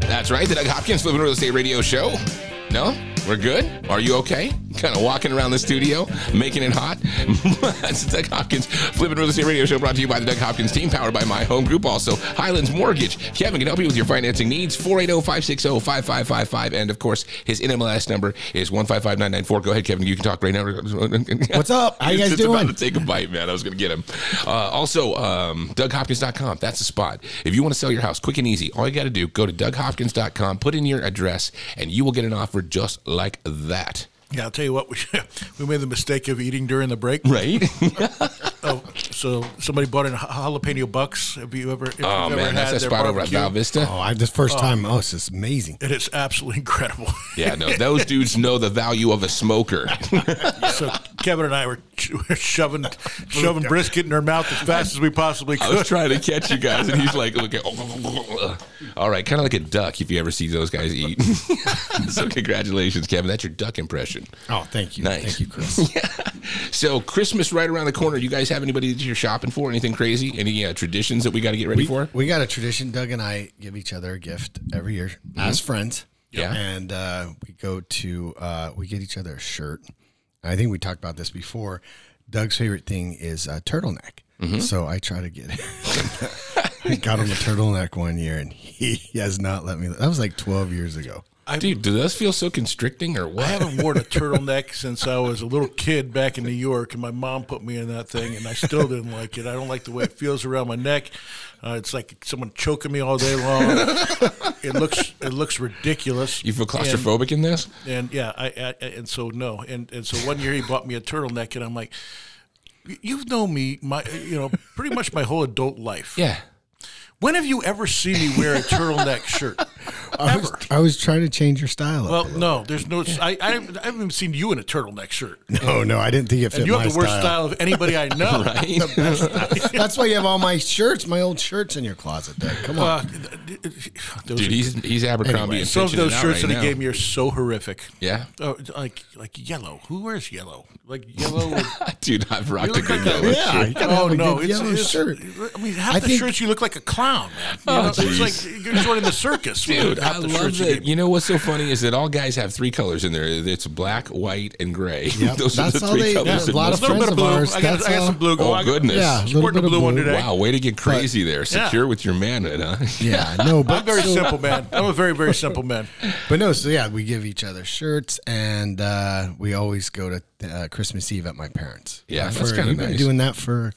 [SPEAKER 1] That's right, the Doug Hopkins Flipping Real Estate Radio Show. No? We're good? Are you okay? Kind of walking around the studio, making it hot. *laughs* That's the Doug Hopkins Flipping Real Estate Radio Show brought to you by the Doug Hopkins team, powered by My Home Group. Also, Highlands Mortgage. Kevin can help you with your financing needs. 480-560-5555. And, of course, his NMLS number is 155994. Go ahead, Kevin. You can talk right now. *laughs*
[SPEAKER 3] What's up? How you guys
[SPEAKER 1] just about
[SPEAKER 3] doing?
[SPEAKER 1] to take a bite, man. I was going to get him. Uh, also, um, DougHopkins.com. That's the spot. If you want to sell your house quick and easy, all you got to do, go to DougHopkins.com, put in your address, and you will get an offer just like that.
[SPEAKER 2] Yeah, I'll tell you what. We *laughs* we made the mistake of eating during the break.
[SPEAKER 1] Right? *laughs* *laughs*
[SPEAKER 2] Oh, so somebody bought in Jalapeño Buck's. Have you ever? If
[SPEAKER 1] oh,
[SPEAKER 2] you've ever
[SPEAKER 1] man. That's
[SPEAKER 2] had
[SPEAKER 1] that
[SPEAKER 2] their
[SPEAKER 1] spot over at
[SPEAKER 2] barbecue?
[SPEAKER 1] Val Vista.
[SPEAKER 3] Oh, I this first oh, time. Oh, this is amazing.
[SPEAKER 2] It is absolutely *laughs* incredible.
[SPEAKER 1] Yeah, no, *laughs* those dudes know the value of a smoker. *laughs*
[SPEAKER 2] so Kevin and I were, were shoving shoving brisket in our mouth as fast as we possibly could.
[SPEAKER 1] I was trying to catch you guys, and he's like, "Look at, all right, kind of like a duck if you ever see those guys eat." so, congratulations, Kevin. That's your duck impression.
[SPEAKER 3] Oh, thank you.
[SPEAKER 1] Nice.
[SPEAKER 3] Thank you, Chris.
[SPEAKER 1] So, Christmas right around the corner. You guys have anybody that you're shopping for? Anything crazy? Any uh, traditions that we got to get ready
[SPEAKER 3] we,
[SPEAKER 1] for?
[SPEAKER 3] we got a tradition. Doug and I give each other a gift every year as friends.
[SPEAKER 1] Mm-hmm. Yeah.
[SPEAKER 3] And uh, we go to, uh, we get each other a shirt. I think we talked about this before. Doug's favorite thing is a turtleneck.
[SPEAKER 1] Mm-hmm.
[SPEAKER 3] So I try to get *laughs* I got him a turtleneck one year and he *laughs* has not let me. That was like 12 years ago.
[SPEAKER 1] Dude, do those feel so constricting or what?
[SPEAKER 2] I haven't worn a *laughs* turtleneck since I was a little kid back in New York, and my mom put me in that thing, and I still didn't like it. I don't like the way it feels around my neck. Uh, it's like someone choking me all day long. it looks it looks ridiculous.
[SPEAKER 1] You feel
[SPEAKER 2] And-
[SPEAKER 1] claustrophobic in this?
[SPEAKER 2] And yeah, I, I and so no, and and so one year he bought me a turtleneck, and I'm like, "You- you've known me my you know pretty much my whole adult life.
[SPEAKER 1] Yeah.
[SPEAKER 2] When have you ever seen me wear a turtleneck shirt?
[SPEAKER 3] I was, I was trying to change your style.
[SPEAKER 2] Well,
[SPEAKER 3] a
[SPEAKER 2] no, there's no. I, I haven't I haven't even seen you in a turtleneck shirt. *laughs*
[SPEAKER 3] no, no, I didn't think it fit
[SPEAKER 2] And you
[SPEAKER 3] my
[SPEAKER 2] have the worst
[SPEAKER 3] style.
[SPEAKER 2] style of anybody I *laughs* know.
[SPEAKER 1] Right? *laughs*
[SPEAKER 3] That's why you have all my shirts, my old shirts in your closet, Doug. Come on.
[SPEAKER 2] Uh,
[SPEAKER 1] Dude,
[SPEAKER 2] are-
[SPEAKER 1] he's he's Abercrombie. and
[SPEAKER 2] some of those shirts
[SPEAKER 1] right
[SPEAKER 2] that
[SPEAKER 1] now.
[SPEAKER 2] he gave me are so horrific.
[SPEAKER 1] Yeah.
[SPEAKER 2] Oh, like like yellow. Who wears yellow? Like yellow.
[SPEAKER 1] Dude, I've rocked a
[SPEAKER 2] look
[SPEAKER 1] good
[SPEAKER 2] like
[SPEAKER 1] yellow
[SPEAKER 3] Yeah,
[SPEAKER 1] shirt.
[SPEAKER 3] you gotta have a yellow
[SPEAKER 2] it's-
[SPEAKER 3] shirt.
[SPEAKER 2] I mean, half
[SPEAKER 3] I
[SPEAKER 2] the
[SPEAKER 3] think-
[SPEAKER 2] shirts you look like a clown, man. You
[SPEAKER 1] Oh,
[SPEAKER 2] know, it's like you're joining the circus. With
[SPEAKER 1] Dude, I love
[SPEAKER 2] shirts you
[SPEAKER 1] that.
[SPEAKER 2] gave me.
[SPEAKER 1] You know what's so funny is that all guys have three colors in there. It's black, white, and gray. *laughs*
[SPEAKER 3] Yep,
[SPEAKER 1] Those are the three
[SPEAKER 3] they-
[SPEAKER 1] colors.
[SPEAKER 3] yeah, a lot
[SPEAKER 1] most
[SPEAKER 2] a little bit
[SPEAKER 3] friends
[SPEAKER 2] of
[SPEAKER 3] of
[SPEAKER 2] blue.
[SPEAKER 3] ours,
[SPEAKER 2] I got, I got some blue.
[SPEAKER 1] Oh,
[SPEAKER 2] I got-
[SPEAKER 1] goodness.
[SPEAKER 3] Yeah, a little bit
[SPEAKER 2] the
[SPEAKER 3] of
[SPEAKER 2] blue one
[SPEAKER 3] blue.
[SPEAKER 2] today.
[SPEAKER 1] Wow, way to get crazy there.
[SPEAKER 2] Yeah.
[SPEAKER 1] Secure with your manhood, huh? *laughs*
[SPEAKER 3] Yeah, *laughs* no, but
[SPEAKER 2] I'm very
[SPEAKER 3] so-
[SPEAKER 2] simple, man. I'm a very, very simple man.
[SPEAKER 3] But no, so yeah, we give each other shirts, and uh, we always go to uh, Christmas Eve at my parents.
[SPEAKER 1] Yeah,
[SPEAKER 3] Uh,
[SPEAKER 1] that's
[SPEAKER 3] for-
[SPEAKER 1] kinda
[SPEAKER 3] We've been doing that for.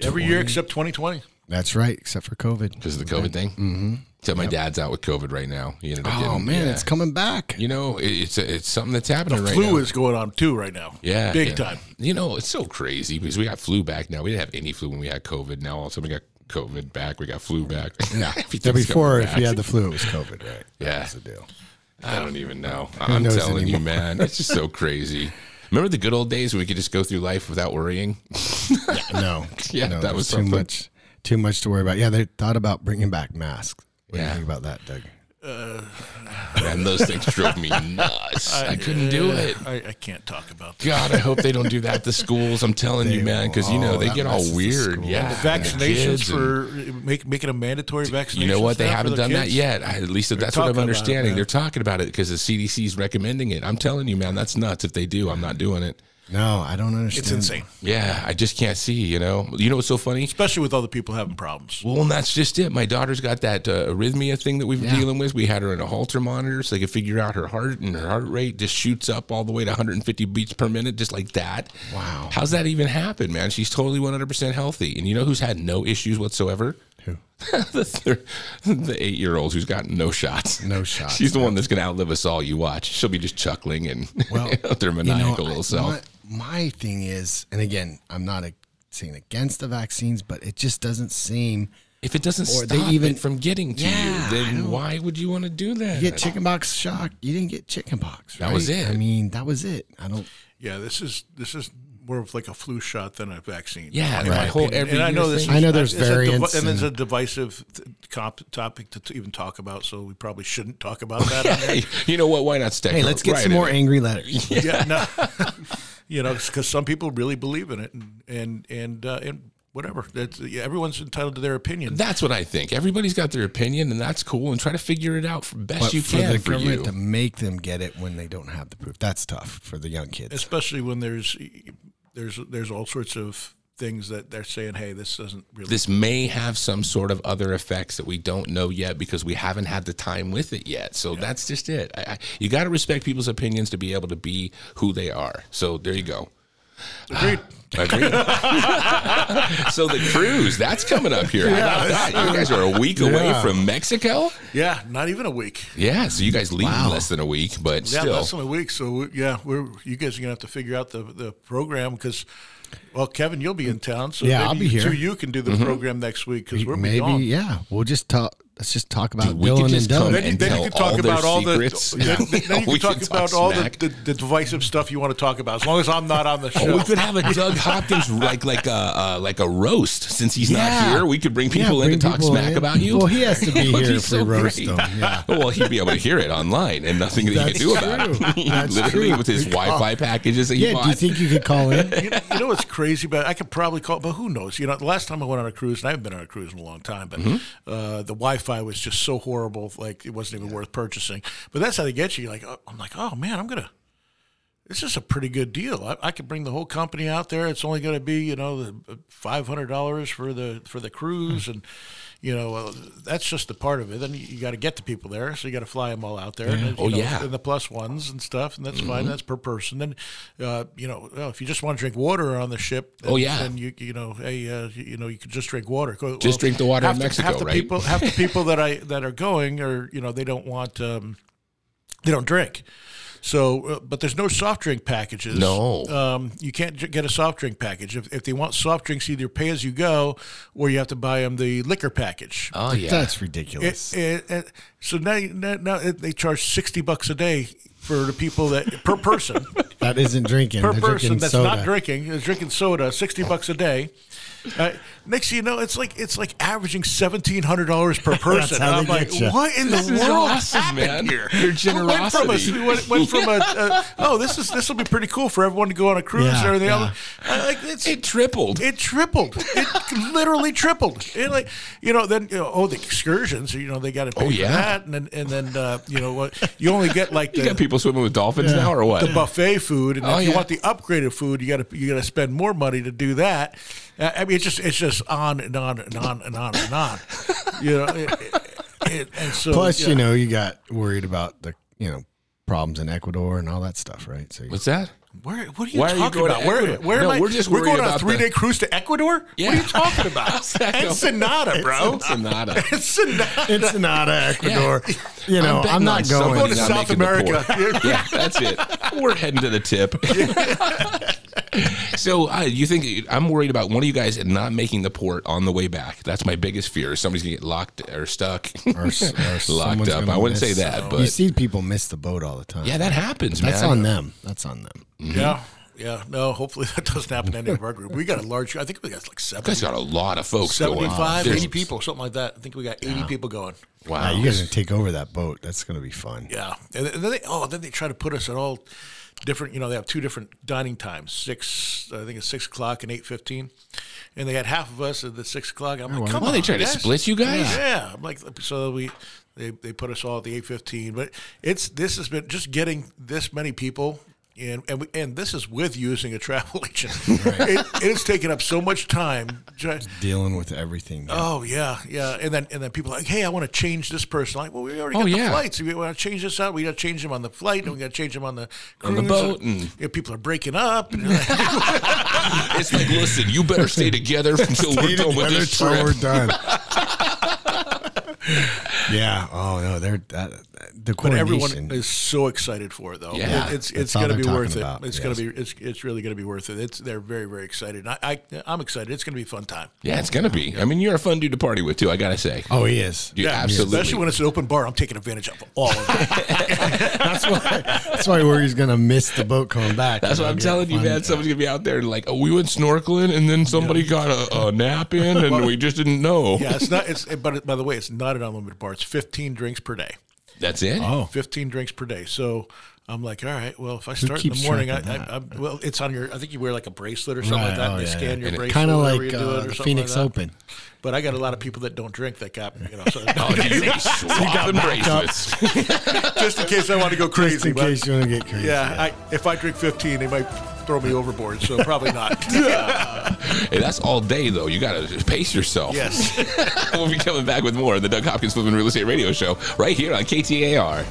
[SPEAKER 2] Every year except 2020.
[SPEAKER 3] That's right, except for COVID.
[SPEAKER 1] Because of the COVID thing. Mm-hmm. So my dad's out with COVID right now. He ended up
[SPEAKER 3] Oh
[SPEAKER 1] getting,
[SPEAKER 3] man,
[SPEAKER 1] yeah.
[SPEAKER 3] it's coming back.
[SPEAKER 1] You know, it- it's it's something that's happening right
[SPEAKER 2] Flu
[SPEAKER 1] now.
[SPEAKER 2] is going on too right now.
[SPEAKER 1] yeah,
[SPEAKER 2] big
[SPEAKER 1] yeah.
[SPEAKER 2] time.
[SPEAKER 1] You know, it's so crazy because we got flu back now. We didn't have any flu when we had COVID. Now all of a sudden we got COVID back. We got flu back. *laughs*
[SPEAKER 3] Yeah, *laughs* before if you had the flu, it was COVID, right?
[SPEAKER 1] Yeah.
[SPEAKER 3] that's the deal.
[SPEAKER 1] I don't even know. I'm telling you, man, it's just so *laughs* crazy. Remember the good old days when we could just go through life without worrying?
[SPEAKER 3] No,
[SPEAKER 1] Yeah,
[SPEAKER 3] no,
[SPEAKER 1] that was
[SPEAKER 3] too much, too much to worry about. Yeah, they thought about bringing back masks. What do
[SPEAKER 1] Yeah.
[SPEAKER 3] you think about that, Doug?
[SPEAKER 1] Uh, man, those things drove me nuts. I, couldn't do uh, it.
[SPEAKER 2] I, I can't talk about that.
[SPEAKER 1] God, I hope they don't do that at the schools. I'm telling you, man, because you know
[SPEAKER 3] will.
[SPEAKER 1] they
[SPEAKER 3] That
[SPEAKER 1] get all
[SPEAKER 3] messes the
[SPEAKER 1] weird.
[SPEAKER 3] school.
[SPEAKER 1] Yeah,
[SPEAKER 2] The vaccinations
[SPEAKER 1] kids and-
[SPEAKER 2] for make, making a mandatory vaccination.
[SPEAKER 1] You know what? They haven't
[SPEAKER 2] the
[SPEAKER 1] done that yet. I, at least that's what
[SPEAKER 2] talking
[SPEAKER 1] I'm
[SPEAKER 2] about it,
[SPEAKER 1] understanding.
[SPEAKER 2] man.
[SPEAKER 1] They're talking about it because the CDC's recommending it. I'm telling you, man, that's nuts. If they do, I'm not doing it.
[SPEAKER 3] No, I don't understand.
[SPEAKER 2] It's insane,
[SPEAKER 1] Yeah, I just can't see. You know, you know what's so funny?
[SPEAKER 2] especially with other people having problems.
[SPEAKER 1] Well, and that's just it. My daughter's got that uh, arrhythmia thing that we've been
[SPEAKER 3] Yeah.
[SPEAKER 1] dealing with. We had her in a Holter monitor so they could figure out her heart, and her heart rate just shoots up all the way to 150 beats per minute, just like that.
[SPEAKER 3] Wow.
[SPEAKER 1] How's that even happen, man? She's totally 100% healthy. And you know who's had no issues whatsoever?
[SPEAKER 3] Who? *laughs*
[SPEAKER 1] the thir- the eight year old who's got no shots.
[SPEAKER 3] No shots,
[SPEAKER 1] She's the one that's going to outlive us all. You watch. She'll be just chuckling and
[SPEAKER 3] Well, *laughs*
[SPEAKER 1] their
[SPEAKER 3] you know,
[SPEAKER 1] maniacal
[SPEAKER 3] I-
[SPEAKER 1] little self.
[SPEAKER 3] My, my thing is, and again, I'm not a, saying against the vaccines, but it just doesn't seem
[SPEAKER 1] If it doesn't
[SPEAKER 3] Or
[SPEAKER 1] stop
[SPEAKER 3] they even-
[SPEAKER 1] it from getting to
[SPEAKER 3] Yeah,
[SPEAKER 1] you, then why would you want to do that?
[SPEAKER 3] You get chickenpox shock. You didn't get chickenpox.
[SPEAKER 1] That was it.
[SPEAKER 3] I mean, that was it. I don't.
[SPEAKER 2] Yeah, this is this is more of like a flu shot than a vaccine.
[SPEAKER 1] Yeah,
[SPEAKER 2] right.
[SPEAKER 1] and
[SPEAKER 2] my
[SPEAKER 1] my whole every
[SPEAKER 2] and I know this.
[SPEAKER 1] thing.
[SPEAKER 3] I know there's
[SPEAKER 2] it's a devi-
[SPEAKER 3] variants
[SPEAKER 2] and it's a divisive th- comp- topic to, to even talk about. So we probably shouldn't talk about that. *laughs*
[SPEAKER 1] Hey, you know what? Why not stick?
[SPEAKER 3] Hey, let's get
[SPEAKER 1] right
[SPEAKER 3] some more
[SPEAKER 1] it.
[SPEAKER 3] angry letters. *laughs*
[SPEAKER 2] yeah, no, *laughs* you know, because some people really believe in it, and and and, uh, and whatever. That's yeah, everyone's entitled to their opinion.
[SPEAKER 1] That's what I think. Everybody's got their opinion, and that's cool. And try to figure it out for best
[SPEAKER 3] But
[SPEAKER 1] you
[SPEAKER 3] for
[SPEAKER 1] can
[SPEAKER 3] the
[SPEAKER 1] for
[SPEAKER 3] government
[SPEAKER 1] you.
[SPEAKER 3] to make them get it when they don't have the proof, that's tough for the young kids.
[SPEAKER 2] especially when there's there's there's all sorts of things that they're saying, hey, this doesn't really.
[SPEAKER 1] this may have some sort of other effects that we don't know yet because we haven't had the time with it yet. So that's just it. I, I, you got to respect people's opinions to be able to be who they are. So there you go.
[SPEAKER 2] Agreed.
[SPEAKER 1] Agreed. so the cruise that's coming up here. How about that? You guys are a week away from Mexico.
[SPEAKER 2] yeah, not even a week.
[SPEAKER 1] Yeah, so you guys leave in less than a week, but
[SPEAKER 2] Yeah,
[SPEAKER 1] still.
[SPEAKER 2] less than a week. So we- yeah, we're you guys are gonna have to figure out the the program because. Well, Kevin, you'll be in town, so
[SPEAKER 3] Yeah,
[SPEAKER 2] maybe
[SPEAKER 3] I'll be
[SPEAKER 2] you
[SPEAKER 3] here.
[SPEAKER 2] two you can do the
[SPEAKER 1] Mm-hmm.
[SPEAKER 2] program next week because we're
[SPEAKER 3] Maybe,
[SPEAKER 2] gone.
[SPEAKER 3] yeah. We'll just talk. Let's just talk about
[SPEAKER 1] Dude,
[SPEAKER 3] Dylan and
[SPEAKER 1] come
[SPEAKER 3] Dylan.
[SPEAKER 2] Then you,
[SPEAKER 1] and
[SPEAKER 2] then you can talk about all
[SPEAKER 1] secrets.
[SPEAKER 2] the. Then, then you *laughs* can talk
[SPEAKER 1] can
[SPEAKER 2] about all the, the, the divisive stuff you want to talk about, as long as I'm not on the show.
[SPEAKER 1] Oh, we could have a Doug Hopkins like like a uh, like a roast since he's
[SPEAKER 3] Yeah.
[SPEAKER 1] not here. We could bring people
[SPEAKER 3] Yeah,
[SPEAKER 1] in to talk smack
[SPEAKER 3] in.
[SPEAKER 1] about you.
[SPEAKER 3] Well, he has to be *laughs*
[SPEAKER 1] It would
[SPEAKER 3] here
[SPEAKER 1] be
[SPEAKER 3] if we
[SPEAKER 1] so
[SPEAKER 3] roast
[SPEAKER 1] great.
[SPEAKER 3] him, yeah. *laughs*
[SPEAKER 1] well, he'd be able to hear it online and nothing that he
[SPEAKER 3] That's
[SPEAKER 1] can do about it.
[SPEAKER 3] That's
[SPEAKER 1] Literally
[SPEAKER 3] true.
[SPEAKER 1] with his Wi-Fi packages that he
[SPEAKER 3] Yeah.
[SPEAKER 1] bought.
[SPEAKER 3] Do you think you could call in?
[SPEAKER 2] you, know, you know what's crazy about? I could probably call, but who knows? You know, the last time I went on a cruise, and I haven't been on a cruise in a long time, but
[SPEAKER 1] Mm-hmm.
[SPEAKER 2] uh, the Wi-Fi was just so horrible, like it wasn't even worth purchasing. But that's how they get you. Like, oh, I'm like, oh man, I'm gonna. This is a pretty good deal. I, I could bring the whole company out there. It's only going to be, you know, the uh, five hundred dollars for the for the cruise, hmm. and you know, uh, that's just a part of it. Then you, you got to get the people there, so you got to fly them all out there. And,
[SPEAKER 1] Oh,
[SPEAKER 2] know,
[SPEAKER 1] yeah. Mm-hmm.
[SPEAKER 2] and the plus ones and stuff, and that's fine. That's per person. Then, uh, you know, well, if you just want to drink water on the ship, then,
[SPEAKER 1] Oh, yeah.
[SPEAKER 2] then you you know, hey, uh, you, know, you could just drink water. Go-
[SPEAKER 1] Just drink the water in Mexico,
[SPEAKER 2] half the
[SPEAKER 1] right?
[SPEAKER 2] People, half the people that I that are going, or you know, they don't want, um, they don't drink. So, uh, but there's no soft drink packages.
[SPEAKER 1] No.
[SPEAKER 2] um, you can't j- get a soft drink package. If, if they want soft drinks, either pay as you go, or you have to buy them the liquor package.
[SPEAKER 1] oh yeah.
[SPEAKER 3] That's ridiculous.
[SPEAKER 2] it, it- so now, now, now they charge sixty bucks a day for the people that per person *laughs*
[SPEAKER 3] that isn't drinking.
[SPEAKER 2] per
[SPEAKER 3] They're
[SPEAKER 2] person
[SPEAKER 3] drinking
[SPEAKER 2] that's
[SPEAKER 3] soda.
[SPEAKER 2] not drinking is drinking soda. Sixty bucks a day. Uh, next, thing you know, it's like it's like averaging seventeen hundred dollars per *laughs* person.
[SPEAKER 3] how
[SPEAKER 2] And I'm like,
[SPEAKER 3] get ya.
[SPEAKER 2] what in the
[SPEAKER 1] This is
[SPEAKER 2] world
[SPEAKER 1] awesome,
[SPEAKER 2] happened
[SPEAKER 1] man.
[SPEAKER 2] here?
[SPEAKER 1] Your
[SPEAKER 2] We Went from a,
[SPEAKER 1] generosity.
[SPEAKER 2] we went, went from a *laughs* uh, oh, this is this will be pretty cool for everyone to go on a cruise
[SPEAKER 3] Yeah,
[SPEAKER 2] and everything
[SPEAKER 3] yeah.
[SPEAKER 2] else. Uh, like it's,
[SPEAKER 1] it tripled.
[SPEAKER 2] it tripled. It literally tripled. It like you know then you know, oh the excursions you know they got to pay
[SPEAKER 1] Oh,
[SPEAKER 2] for that and then and then uh, you know what you only get like
[SPEAKER 1] you
[SPEAKER 2] the
[SPEAKER 1] got people swimming with dolphins now or what?
[SPEAKER 2] the buffet food, and
[SPEAKER 1] Oh,
[SPEAKER 2] if you
[SPEAKER 1] yeah.
[SPEAKER 2] want the upgraded food, you got to you got to spend more money to do that. Uh, I mean, it's just it's just on and on and on and on and on. you know, it, it, it, and so
[SPEAKER 3] Plus,
[SPEAKER 2] yeah.
[SPEAKER 3] you know, you got worried about the you know problems in Ecuador and all that stuff, right? So you-
[SPEAKER 1] What's that?
[SPEAKER 2] Where, what are you
[SPEAKER 1] Why are you
[SPEAKER 2] talking
[SPEAKER 1] going
[SPEAKER 2] about? Where, where
[SPEAKER 1] No,
[SPEAKER 2] am I?
[SPEAKER 1] we're just
[SPEAKER 2] we're
[SPEAKER 1] worried
[SPEAKER 2] going on a
[SPEAKER 1] about
[SPEAKER 2] three
[SPEAKER 1] the-
[SPEAKER 2] day cruise to Ecuador. What are you talking about? *laughs*
[SPEAKER 1] How's that going?
[SPEAKER 2] Ensenada, bro.
[SPEAKER 1] Sonata. *laughs*
[SPEAKER 2] Ensenada.
[SPEAKER 3] Ensenada, Ecuador. You know,
[SPEAKER 1] betting
[SPEAKER 3] I'm, not
[SPEAKER 1] on
[SPEAKER 3] going.
[SPEAKER 2] Go to
[SPEAKER 1] somebody's not
[SPEAKER 2] South America. *laughs*
[SPEAKER 1] yeah, that's it. We're heading to the tip. *laughs* so uh, you think I'm worried about one of you guys not making the port on the way back? That's my biggest fear. Somebody's gonna get locked or stuck,
[SPEAKER 3] Or, or *laughs*
[SPEAKER 1] locked up. I wouldn't say that, but
[SPEAKER 3] you
[SPEAKER 1] but
[SPEAKER 3] see people miss the boat all the time.
[SPEAKER 1] yeah, that happens, man.
[SPEAKER 3] that's
[SPEAKER 1] man.
[SPEAKER 3] on them. That's on them.
[SPEAKER 2] Yeah, yeah. No, hopefully *laughs* that doesn't happen to any of our group. We got a large. I think we got like
[SPEAKER 1] You
[SPEAKER 2] seventy.
[SPEAKER 1] guys got a lot of folks going.
[SPEAKER 2] 75,
[SPEAKER 1] There's-
[SPEAKER 2] 80 people, something like that. I think we got 80 people going.
[SPEAKER 1] Wow.
[SPEAKER 3] Yeah, you guys gonna take over that boat. That's going to be fun.
[SPEAKER 2] Yeah. And then they, oh, then they try to put us at all different, you know, they have two different dining times, six, I think it's six o'clock and 8.15. And they had half of us at the six o'clock. I'm oh, like, come
[SPEAKER 1] Oh,
[SPEAKER 2] on.
[SPEAKER 1] they try to split you guys?
[SPEAKER 2] Yeah. I'm like, so we, they, they put us all at the 8.15. But it's, this has been just getting this many people. And, and, we, and this is with using a travel *laughs* agent. *laughs* It, it's taken up so much time. Ju-
[SPEAKER 3] Dealing with everything.
[SPEAKER 2] Oh yeah, yeah, and then and then people are like, hey, I want to change this person. Like, well, we already
[SPEAKER 1] Oh,
[SPEAKER 2] got
[SPEAKER 1] yeah.
[SPEAKER 2] the flights. We want to change this out. We got to change them on the flight, and we got to change them on the
[SPEAKER 1] On the boat, and-
[SPEAKER 2] yeah, people are breaking up. And, *laughs*
[SPEAKER 1] It's like, listen, you better stay together until we're done with this trip.
[SPEAKER 3] we're done. Yeah. Oh no, they're that, the
[SPEAKER 2] But everyone is so excited for it, though.
[SPEAKER 1] Yeah.
[SPEAKER 2] It- it's
[SPEAKER 3] That's
[SPEAKER 2] it's going to be
[SPEAKER 3] talking
[SPEAKER 2] worth
[SPEAKER 3] about,
[SPEAKER 2] it. It's
[SPEAKER 3] yes.
[SPEAKER 2] going to be it's it's really going to be worth it. It's they're very very excited. I, I I'm excited. It's going to be a fun time.
[SPEAKER 1] Yeah, it's gonna be. I mean, you're a fun dude to party with too. I gotta say.
[SPEAKER 3] oh, he is.
[SPEAKER 1] You absolutely.
[SPEAKER 2] Especially when it's an open bar, I'm taking advantage of all of it. *laughs*
[SPEAKER 3] That's why. That's why where he's gonna miss the boat coming back.
[SPEAKER 1] That's what I'm telling you, man. Somebody's gonna be out there like, oh, we went snorkeling and then somebody got a, a nap in and *laughs* we just didn't know.
[SPEAKER 2] yeah, it's not. It's but by the way, it's not an unlimited bar. It's 15 drinks per day.
[SPEAKER 1] That's it.
[SPEAKER 3] Oh,
[SPEAKER 2] 15 drinks per day. So I'm like, all right, well, if I start in the
[SPEAKER 3] keeps
[SPEAKER 2] morning, I,
[SPEAKER 3] track of
[SPEAKER 2] I, I, well, it's on your. I think you wear like a bracelet or something like
[SPEAKER 3] Right,
[SPEAKER 2] that.
[SPEAKER 3] oh,
[SPEAKER 2] and they
[SPEAKER 3] yeah,
[SPEAKER 2] scan
[SPEAKER 3] yeah.
[SPEAKER 2] your
[SPEAKER 1] And it-
[SPEAKER 2] bracelet,
[SPEAKER 3] kind of
[SPEAKER 2] whatever
[SPEAKER 3] like
[SPEAKER 2] you do it,
[SPEAKER 3] uh, the
[SPEAKER 2] something
[SPEAKER 3] Phoenix
[SPEAKER 2] like that.
[SPEAKER 3] Open.
[SPEAKER 2] But I got a lot of people that don't drink that got you know. So *laughs*
[SPEAKER 1] Oh, you be swapping bracelets.
[SPEAKER 2] just in case I want to go crazy.
[SPEAKER 3] Just in
[SPEAKER 2] but-
[SPEAKER 3] case you want to get crazy.
[SPEAKER 2] yeah, I, if I drink 15, they might throw me overboard. So probably not. *laughs*
[SPEAKER 1] hey, that's all day though. You gotta pace yourself.
[SPEAKER 2] yes. *laughs*
[SPEAKER 1] we'll be coming back with more of the Doug Hopkins Flipping Real Estate Radio Show right here on KTAR.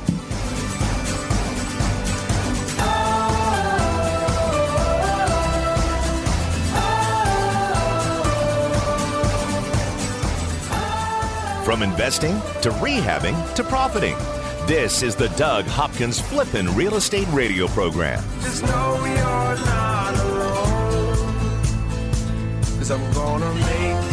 [SPEAKER 4] From investing to rehabbing to profiting. This is the Doug Hopkins Flippin' Real Estate Radio Program.
[SPEAKER 5] Just know you're not alone. Cause I'm gonna make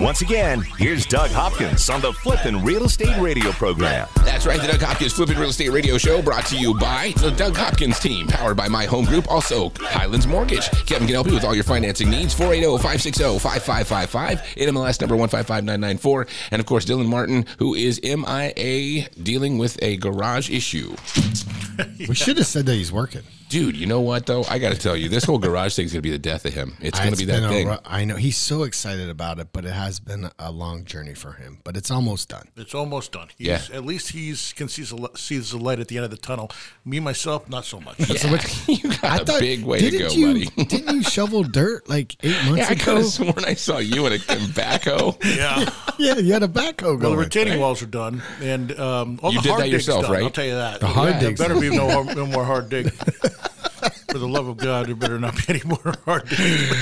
[SPEAKER 4] Once again, here's Doug Hopkins on the Flippin' Real Estate Radio Program.
[SPEAKER 1] That's right, the Doug Hopkins Flipping Real Estate Radio Show brought to you by the Doug Hopkins team, powered by My Home Group, also Highlands Mortgage. Kevin can help you with all your financing needs, 480-560-5555, NMLS number 155994, and of course Dylan Martin, who is MIA dealing with a garage issue.
[SPEAKER 3] We should have said that he's working.
[SPEAKER 1] Dude, you know what though? I got to tell you, this whole garage thing is going to be the death of him. It's going to be that thing.
[SPEAKER 3] ru- I know he's so excited about it, but it has been a long journey for him. But it's almost done.
[SPEAKER 2] It's almost done. He's,
[SPEAKER 1] Yeah.
[SPEAKER 2] At least he's can see the, sees the light at the end of the tunnel. Me myself, not so much.
[SPEAKER 1] Yeah, *laughs* you got a big way to go,
[SPEAKER 3] you,
[SPEAKER 1] buddy. *laughs*
[SPEAKER 3] didn't you shovel dirt like eight months
[SPEAKER 1] Yeah, I could
[SPEAKER 3] ago?
[SPEAKER 1] have sworn I saw you in a in backhoe.
[SPEAKER 2] yeah. *laughs*
[SPEAKER 3] yeah, you had a backhoe
[SPEAKER 2] Well, the
[SPEAKER 3] going.
[SPEAKER 2] retaining walls are done, and um, all
[SPEAKER 1] You
[SPEAKER 2] the
[SPEAKER 1] did
[SPEAKER 2] hard
[SPEAKER 1] that
[SPEAKER 2] digs
[SPEAKER 1] yourself,
[SPEAKER 2] done,
[SPEAKER 1] right?
[SPEAKER 2] I'll tell you that.
[SPEAKER 3] The hard
[SPEAKER 2] There
[SPEAKER 3] digs.
[SPEAKER 2] better be no, no more hard dig. For the love of God, there better not be any more *laughs* hard digs.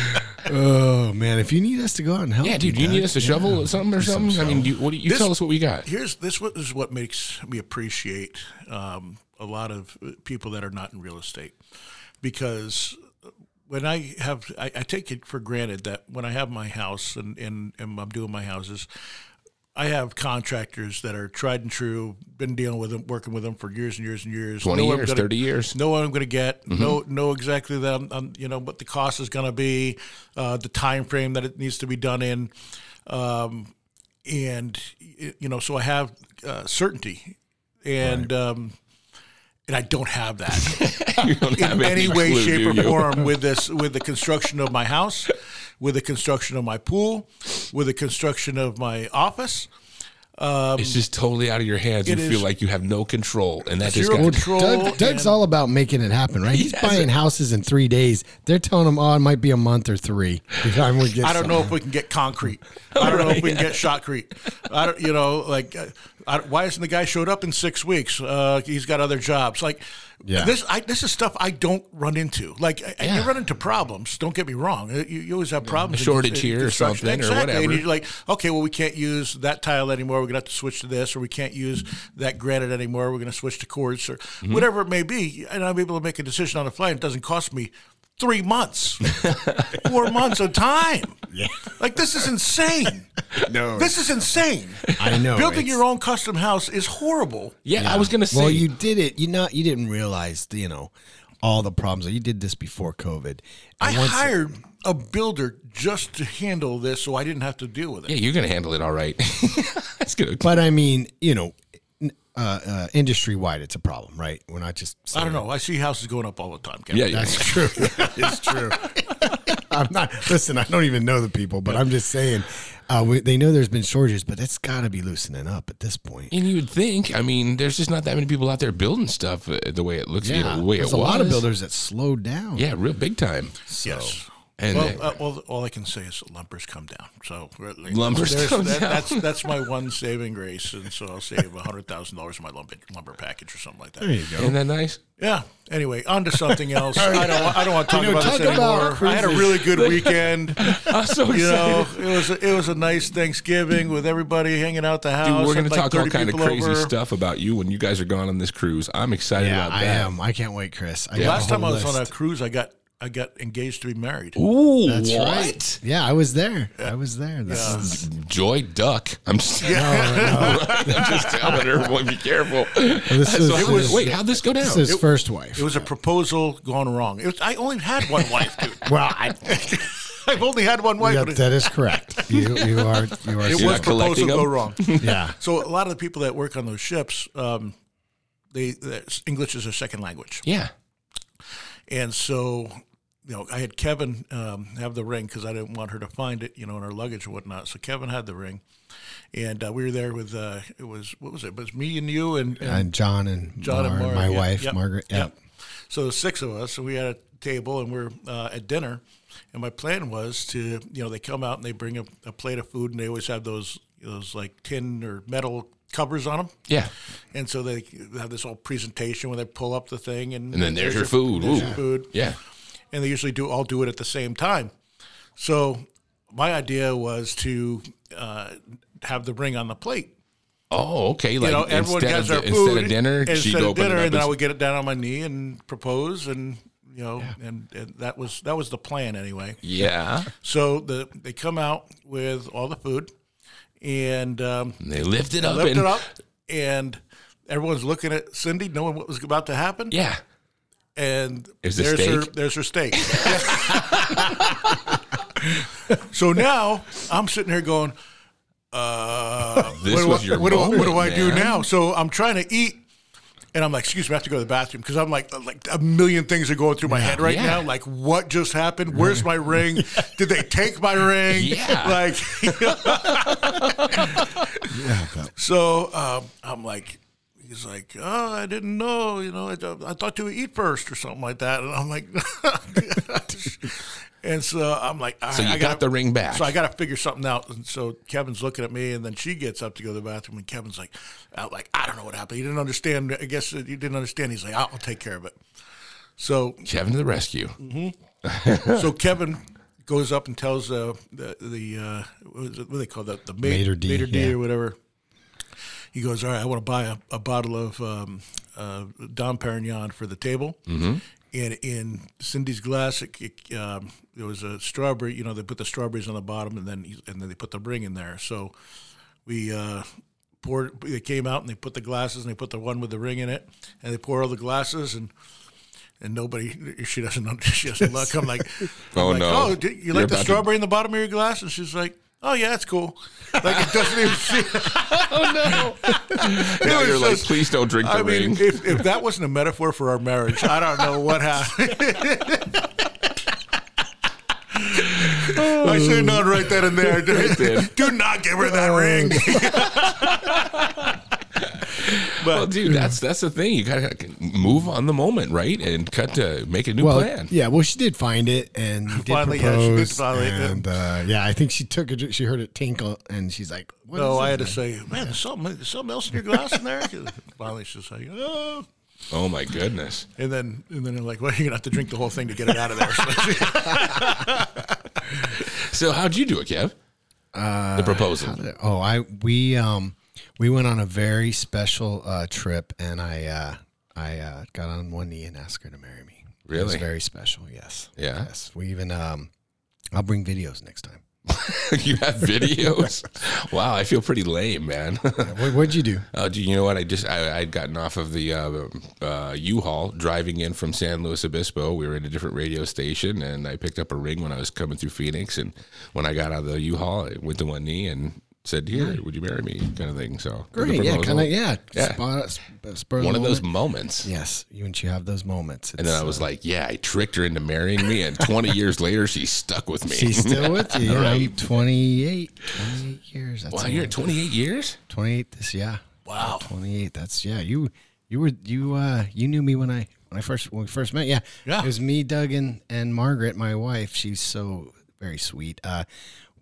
[SPEAKER 3] oh man, if you need us to go out and help,
[SPEAKER 1] Yeah, dude, you need us to shovel something or something? I mean, you, what do you
[SPEAKER 2] This-
[SPEAKER 1] tell us what we got?
[SPEAKER 2] Here's this. is what makes me appreciate um, a lot of people that are not in real estate, because when I have, I, I take it for granted that when I have my house and, and, and I'm doing my houses, I have contractors that are tried and true, been dealing with them, working with them for years and years and years.
[SPEAKER 1] 20
[SPEAKER 2] Know
[SPEAKER 1] years,
[SPEAKER 2] gonna-
[SPEAKER 1] 30 years.
[SPEAKER 2] Know what I'm going to get. Know know exactly that I'm, I'm, you know what the cost is going to be, uh, the time frame that it needs to be done in, um, and you know, so I have uh, certainty, and um, and I don't have that *laughs*
[SPEAKER 1] don't have
[SPEAKER 2] in any way,
[SPEAKER 1] clue,
[SPEAKER 2] shape, or form with this with the construction of my house, with the construction of my pool, with the construction of my office.
[SPEAKER 1] It's just totally out of your hands. You feel like you have no control, and that just
[SPEAKER 2] Zero
[SPEAKER 1] got
[SPEAKER 2] control.
[SPEAKER 3] Doug, Doug's all about making it happen, right? He's
[SPEAKER 1] has
[SPEAKER 3] buying
[SPEAKER 1] it.
[SPEAKER 3] houses in three days. They're telling him, oh, it might be a month or three. by the time we get
[SPEAKER 2] I don't know if we can get concrete. *laughs* I don't know if we can get shotcrete. I don't, you know, like, uh, I, why hasn't the guy showed up in six weeks? Uh, he's got other jobs. Like,
[SPEAKER 3] Yeah.
[SPEAKER 2] this, I, this is stuff I don't run into. Like, and
[SPEAKER 1] Yeah.
[SPEAKER 2] you run into problems. Don't get me wrong. You, you always have problems. in
[SPEAKER 1] shortage
[SPEAKER 2] cons- in
[SPEAKER 1] here or something or
[SPEAKER 2] exactly.
[SPEAKER 1] whatever.
[SPEAKER 2] And you're like, okay, well, we can't use that tile anymore. We're gonna have to switch to this, or we can't use that granite anymore. We're gonna switch to quartz, or
[SPEAKER 1] Mm-hmm.
[SPEAKER 2] whatever it may be. And I'm able to make a decision on the fly. And it doesn't cost me. Three months, *laughs* four months of time. Yeah. Like, this is insane.
[SPEAKER 3] No.
[SPEAKER 2] This is insane.
[SPEAKER 3] I know.
[SPEAKER 2] Building
[SPEAKER 3] it's-
[SPEAKER 2] your own custom house is horrible.
[SPEAKER 1] yeah, I was gonna say.
[SPEAKER 3] Well, you did it. You not. You didn't realize, you know, all the problems. You did this before COVID.
[SPEAKER 2] I
[SPEAKER 3] And once-
[SPEAKER 2] hired a builder just to handle this so I didn't have to deal with it.
[SPEAKER 1] yeah, you're gonna handle it all right. *laughs* That's good.
[SPEAKER 3] But I mean, you know, n- uh, uh, industry wide, it's a problem, right? We're not just.
[SPEAKER 2] I don't know. I see houses going up all the time. Kevin.
[SPEAKER 1] Yeah, yeah.
[SPEAKER 3] That's true. *laughs* it's true. *laughs* I'm not. Listen, I don't even know the people, but I'm just saying. Uh, we, they know there's been shortages, but it's got to be loosening up at this point.
[SPEAKER 1] And you would think, I mean, there's just not that many people out there building stuff uh, the way it looks, you know, the way
[SPEAKER 3] there's
[SPEAKER 1] it
[SPEAKER 3] a
[SPEAKER 1] was.
[SPEAKER 3] lot of builders that slowed down.
[SPEAKER 1] Yeah, real big time.
[SPEAKER 2] Yes.
[SPEAKER 1] And
[SPEAKER 2] well,
[SPEAKER 1] uh,
[SPEAKER 2] uh, well, all I can say is lumbers come down. So really,
[SPEAKER 1] Lumbers come
[SPEAKER 2] that,
[SPEAKER 1] down.
[SPEAKER 2] That's that's my one saving grace, and so I'll save hundred thousand dollars in my lumber lumber package or something like that.
[SPEAKER 3] There you go.
[SPEAKER 1] isn't that nice?
[SPEAKER 2] Yeah. Anyway, on to something else. *laughs* I don't. I don't want to talk
[SPEAKER 3] You know,
[SPEAKER 2] about
[SPEAKER 3] talk
[SPEAKER 2] this
[SPEAKER 3] about
[SPEAKER 2] anymore. I had a really good weekend. *laughs*
[SPEAKER 1] I'm so excited.
[SPEAKER 2] You know, it was a, it was a nice Thanksgiving with everybody hanging out the house.
[SPEAKER 1] Dude, we're going to
[SPEAKER 2] like
[SPEAKER 1] talk all kind of crazy
[SPEAKER 2] over.
[SPEAKER 1] stuff about you when you guys are gone on this cruise. I'm excited
[SPEAKER 3] Yeah,
[SPEAKER 1] about
[SPEAKER 3] I
[SPEAKER 1] that.
[SPEAKER 3] am. I can't wait, Chris. I got a
[SPEAKER 2] Last time I
[SPEAKER 3] whole
[SPEAKER 2] was on a cruise, I got I got engaged to be married.
[SPEAKER 1] Ooh,
[SPEAKER 3] That's
[SPEAKER 1] what?
[SPEAKER 3] right. Yeah, I was there. I was there. This is
[SPEAKER 1] Joy Duck. I'm just, *laughs* *laughs* I'm just telling everyone, be careful.
[SPEAKER 3] This
[SPEAKER 1] That's
[SPEAKER 3] is- it was-
[SPEAKER 1] wait, how'd this go down?
[SPEAKER 3] this is his first wife.
[SPEAKER 2] It was a proposal gone wrong. It was, I only had one wife, dude. *laughs*
[SPEAKER 3] well, I,
[SPEAKER 2] I've only had one wife.
[SPEAKER 3] yeah,
[SPEAKER 2] but it,
[SPEAKER 3] that is correct. You, you are. You are.
[SPEAKER 2] it was
[SPEAKER 1] not collecting
[SPEAKER 2] proposal go
[SPEAKER 1] them?
[SPEAKER 2] wrong.
[SPEAKER 3] yeah.
[SPEAKER 2] So a lot of the people that work on those ships, um, they, they English is their second language,
[SPEAKER 1] yeah.
[SPEAKER 2] and so you know I had Kevin um, have the ring because I didn't want her to find it, you know, in her luggage and whatnot. So Kevin had the ring, and uh, we were there with uh, it was what was it? It was me and you and, and
[SPEAKER 3] And John and
[SPEAKER 2] John and
[SPEAKER 3] Mar-
[SPEAKER 2] Mar-
[SPEAKER 3] my
[SPEAKER 2] yeah,
[SPEAKER 3] wife
[SPEAKER 2] yep,
[SPEAKER 3] Margaret. Yeah.
[SPEAKER 2] yep. So the six of us, so we had a table and we're uh, at dinner. And my plan was to, you know, they come out and they bring a, a plate of food, and they always have those those like tin or metal covers on them.
[SPEAKER 1] Yeah.
[SPEAKER 2] And so they have this whole presentation where they pull up the thing, and,
[SPEAKER 1] And then there's your food.
[SPEAKER 2] there's
[SPEAKER 1] Ooh.
[SPEAKER 2] your food.
[SPEAKER 1] Yeah.
[SPEAKER 2] And they usually do all do it at the same time. So my idea was to uh, have the ring on the plate.
[SPEAKER 1] Oh, okay. Like
[SPEAKER 2] you know, everyone
[SPEAKER 1] of,
[SPEAKER 2] their
[SPEAKER 1] the-
[SPEAKER 2] food
[SPEAKER 1] instead of dinner,
[SPEAKER 2] instead of dinner,
[SPEAKER 1] up
[SPEAKER 2] and then I would get it down on my knee and propose, and you know, and, and that was that was the plan anyway.
[SPEAKER 1] yeah.
[SPEAKER 2] So the they come out with all the food, and um,
[SPEAKER 1] And they lift it up.
[SPEAKER 2] lift
[SPEAKER 1] and,
[SPEAKER 2] it up, and everyone's looking at Cindy, knowing what was about to happen.
[SPEAKER 1] Yeah.
[SPEAKER 2] And there's her there's her steak. *laughs* so now I'm sitting here going, uh,
[SPEAKER 1] This
[SPEAKER 2] what, do
[SPEAKER 1] was
[SPEAKER 2] I-
[SPEAKER 1] your
[SPEAKER 2] what, do what do
[SPEAKER 1] moment,
[SPEAKER 2] I do
[SPEAKER 1] man.
[SPEAKER 2] now? So I'm trying to eat. And I'm like, excuse me, I have to go to the bathroom because I'm like, like a million things are going through my head right
[SPEAKER 1] Yeah.
[SPEAKER 2] now. Like, what just happened? Where's my ring? *laughs* Did they take my ring?
[SPEAKER 1] Yeah.
[SPEAKER 2] Like, *laughs*
[SPEAKER 3] Yeah.
[SPEAKER 2] so um, I'm like, he's like, oh, I didn't know, you know, I, thought- I thought you would eat first or something like that. And I'm like, *laughs* and so I'm like,
[SPEAKER 1] So you
[SPEAKER 2] I
[SPEAKER 1] got
[SPEAKER 2] gotta-
[SPEAKER 1] the ring back.
[SPEAKER 2] So I got to figure something out. And so Kevin's looking at me, and then she gets up to go to the bathroom, and Kevin's like, out like, I don't know what happened. He didn't understand. I guess he didn't understand. He's like, I'll, I'll take care of it. So
[SPEAKER 1] Kevin to the rescue.
[SPEAKER 2] so Kevin goes up and tells uh, the the uh, what, is it, what do they call that the ma-
[SPEAKER 3] Maitre d',
[SPEAKER 2] maitre d'
[SPEAKER 3] yeah.
[SPEAKER 2] or whatever. He goes, all right, I want to buy a, a bottle of um, uh, Dom Perignon for the table,
[SPEAKER 1] Mm-hmm.
[SPEAKER 2] and in Cindy's glass, it, it, um, there was a strawberry. You know, they put the strawberries on the bottom, and then and then they put the ring in there. So we uh, poured. They came out and they put the glasses and they put the one with the ring in it, and they pour all the glasses and. And nobody, she doesn't, know- *laughs* she doesn't look. I'm like,
[SPEAKER 1] Oh,
[SPEAKER 2] I'm like,
[SPEAKER 1] no.
[SPEAKER 2] Oh, do you
[SPEAKER 1] You're
[SPEAKER 2] like the
[SPEAKER 1] about to-
[SPEAKER 2] strawberry in the bottom of your glass? And she's like, Oh yeah, that's cool. Like it doesn't even see. *laughs*
[SPEAKER 1] Oh, *laughs* now
[SPEAKER 2] was
[SPEAKER 1] you're like, please don't drink the
[SPEAKER 2] I mean,
[SPEAKER 1] ring.
[SPEAKER 2] if, if that wasn't a metaphor for our marriage, I don't know what happened. *laughs* I should have known right then and there.
[SPEAKER 1] then.
[SPEAKER 2] Do not give her that ring. *laughs*
[SPEAKER 1] well, dude, that's that's the thing. You gotta move on the moment, right, and cut to make a new
[SPEAKER 3] well,
[SPEAKER 1] plan.
[SPEAKER 3] yeah. Well, she did find it and *laughs* did
[SPEAKER 2] Finally, yeah, she did finally,
[SPEAKER 3] and uh, yeah, I think she took it. She heard it tinkle, and she's like, what
[SPEAKER 2] No,
[SPEAKER 3] is
[SPEAKER 2] I
[SPEAKER 3] it?
[SPEAKER 2] had to say, man, there's something, something else in your glass in there. *laughs* Finally, she's like, oh.
[SPEAKER 1] Oh my goodness.
[SPEAKER 2] And then, and then they're like, well, you're gonna have to drink the whole thing to get it out of there. So
[SPEAKER 1] So how'd you do it, Kev? the proposal.
[SPEAKER 3] Oh, I we um we went on a very special uh, trip, and I uh, I uh, got on one knee and asked her to marry me. it was
[SPEAKER 1] Really?
[SPEAKER 3] very special. Yes.
[SPEAKER 1] Yeah?
[SPEAKER 3] Yes. We even um, I'll bring videos next time. *laughs*
[SPEAKER 1] you have videos? *laughs* wow, I feel pretty lame, man.
[SPEAKER 3] What, what'd you do?
[SPEAKER 1] Oh, *laughs* do you know what? I just I, I'd gotten off of the uh, uh, U-Haul driving in from San Luis Obispo. We were at a different radio station, and I picked up a ring when I was coming through Phoenix. And when I got out of the U-Haul, I went to one knee and said, "Here, would you marry me?" Kind of thing. So
[SPEAKER 3] Great. Yeah. Kind of. Yeah.
[SPEAKER 1] Yeah.
[SPEAKER 3] Spot, sp- spur
[SPEAKER 1] One of those moments.
[SPEAKER 3] Yes. You and you have those moments.
[SPEAKER 1] And then I was
[SPEAKER 3] uh,
[SPEAKER 1] like, "Yeah, I tricked her into marrying me." And 20 *laughs* years later, she's stuck with me.
[SPEAKER 3] She's still with *laughs* you. Yeah,
[SPEAKER 1] Right.
[SPEAKER 3] I'm 28, 28 years. That's
[SPEAKER 1] wow, you're 28 years.
[SPEAKER 3] 28 this yeah.
[SPEAKER 2] Wow.
[SPEAKER 3] 28. That's yeah. You you were you uh you knew me when I when I first when we first met. Yeah.
[SPEAKER 2] Yeah.
[SPEAKER 3] It was me, Doug and and Margaret, my wife. She's so very sweet. Uh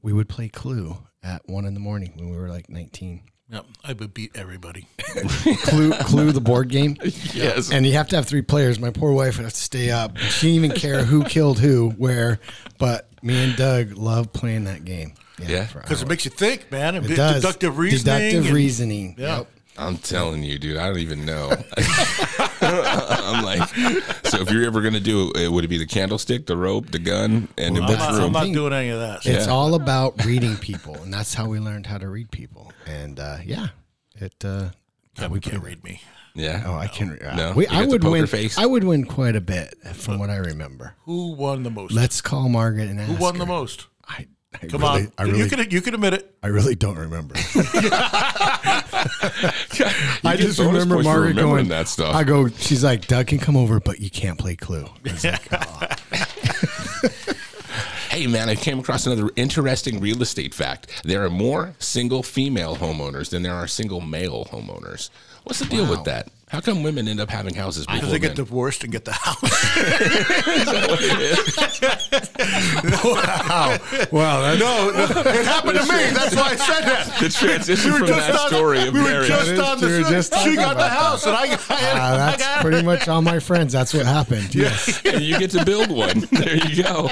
[SPEAKER 3] we would play Clue at 1 in the morning when we were like 19.
[SPEAKER 2] yeah, I would beat everybody. *laughs*
[SPEAKER 3] Clue Clue the board game. *laughs*
[SPEAKER 1] Yes.
[SPEAKER 3] And you have to have three players. My poor wife would have to stay up. She didn't even care who *laughs* killed who, where, but me and Doug love playing that game.
[SPEAKER 1] Yeah.
[SPEAKER 3] for
[SPEAKER 2] Because it makes you think, man. and
[SPEAKER 3] It does.
[SPEAKER 2] Deductive reasoning.
[SPEAKER 3] Deductive
[SPEAKER 2] and-
[SPEAKER 3] reasoning.
[SPEAKER 2] Yeah.
[SPEAKER 3] Yep.
[SPEAKER 1] I'm telling you, dude. I don't even know. *laughs* I'm like, so if you're ever gonna do it, would it be the candlestick, the rope, the gun, and in
[SPEAKER 2] I'm
[SPEAKER 1] which
[SPEAKER 2] not, I'm
[SPEAKER 1] room?
[SPEAKER 2] not doing any of that.
[SPEAKER 3] It's
[SPEAKER 1] Yeah.
[SPEAKER 3] all about reading people, and that's how we learned how to read people. And uh, yeah, it. Uh,
[SPEAKER 2] Yeah, we can't read me.
[SPEAKER 1] Yeah.
[SPEAKER 3] oh, I can. Uh,
[SPEAKER 1] No?
[SPEAKER 3] we, I would win.
[SPEAKER 1] face?
[SPEAKER 3] I would win quite a bit from what I remember.
[SPEAKER 2] Who won the most?
[SPEAKER 3] Let's call Margaret and ask
[SPEAKER 2] Who won
[SPEAKER 3] her.
[SPEAKER 2] the most?
[SPEAKER 3] I, I
[SPEAKER 2] Come
[SPEAKER 3] really,
[SPEAKER 2] on.
[SPEAKER 3] I really,
[SPEAKER 2] you can you can admit it.
[SPEAKER 3] I really don't remember. *laughs* I just remember Margaret going.
[SPEAKER 1] that stuff.
[SPEAKER 3] I go. She's like, Doug can come over, but you can't play Clue. Like, *laughs* oh.
[SPEAKER 1] Hey, man, I came across another interesting real estate fact. There are more single female homeowners than there are single male homeowners. What's the deal with that? How come women end up having houses
[SPEAKER 2] Because they get
[SPEAKER 1] men?
[SPEAKER 2] divorced and get the house. *laughs*
[SPEAKER 3] Wow, that's,
[SPEAKER 2] no, no, it happened to me. That's why I said that.
[SPEAKER 1] the transition
[SPEAKER 2] We were
[SPEAKER 1] from
[SPEAKER 2] just
[SPEAKER 1] that
[SPEAKER 2] on-
[SPEAKER 1] story of
[SPEAKER 2] we were
[SPEAKER 1] marriage.
[SPEAKER 2] just
[SPEAKER 3] That is
[SPEAKER 2] on the.
[SPEAKER 3] true. Just
[SPEAKER 2] she got the
[SPEAKER 3] about
[SPEAKER 2] house, and I, I,
[SPEAKER 3] uh,
[SPEAKER 2] I
[SPEAKER 3] that's
[SPEAKER 2] got
[SPEAKER 3] pretty much all my friends. That's what happened. Yes. *laughs*
[SPEAKER 1] and you get to build one. *laughs* There you go.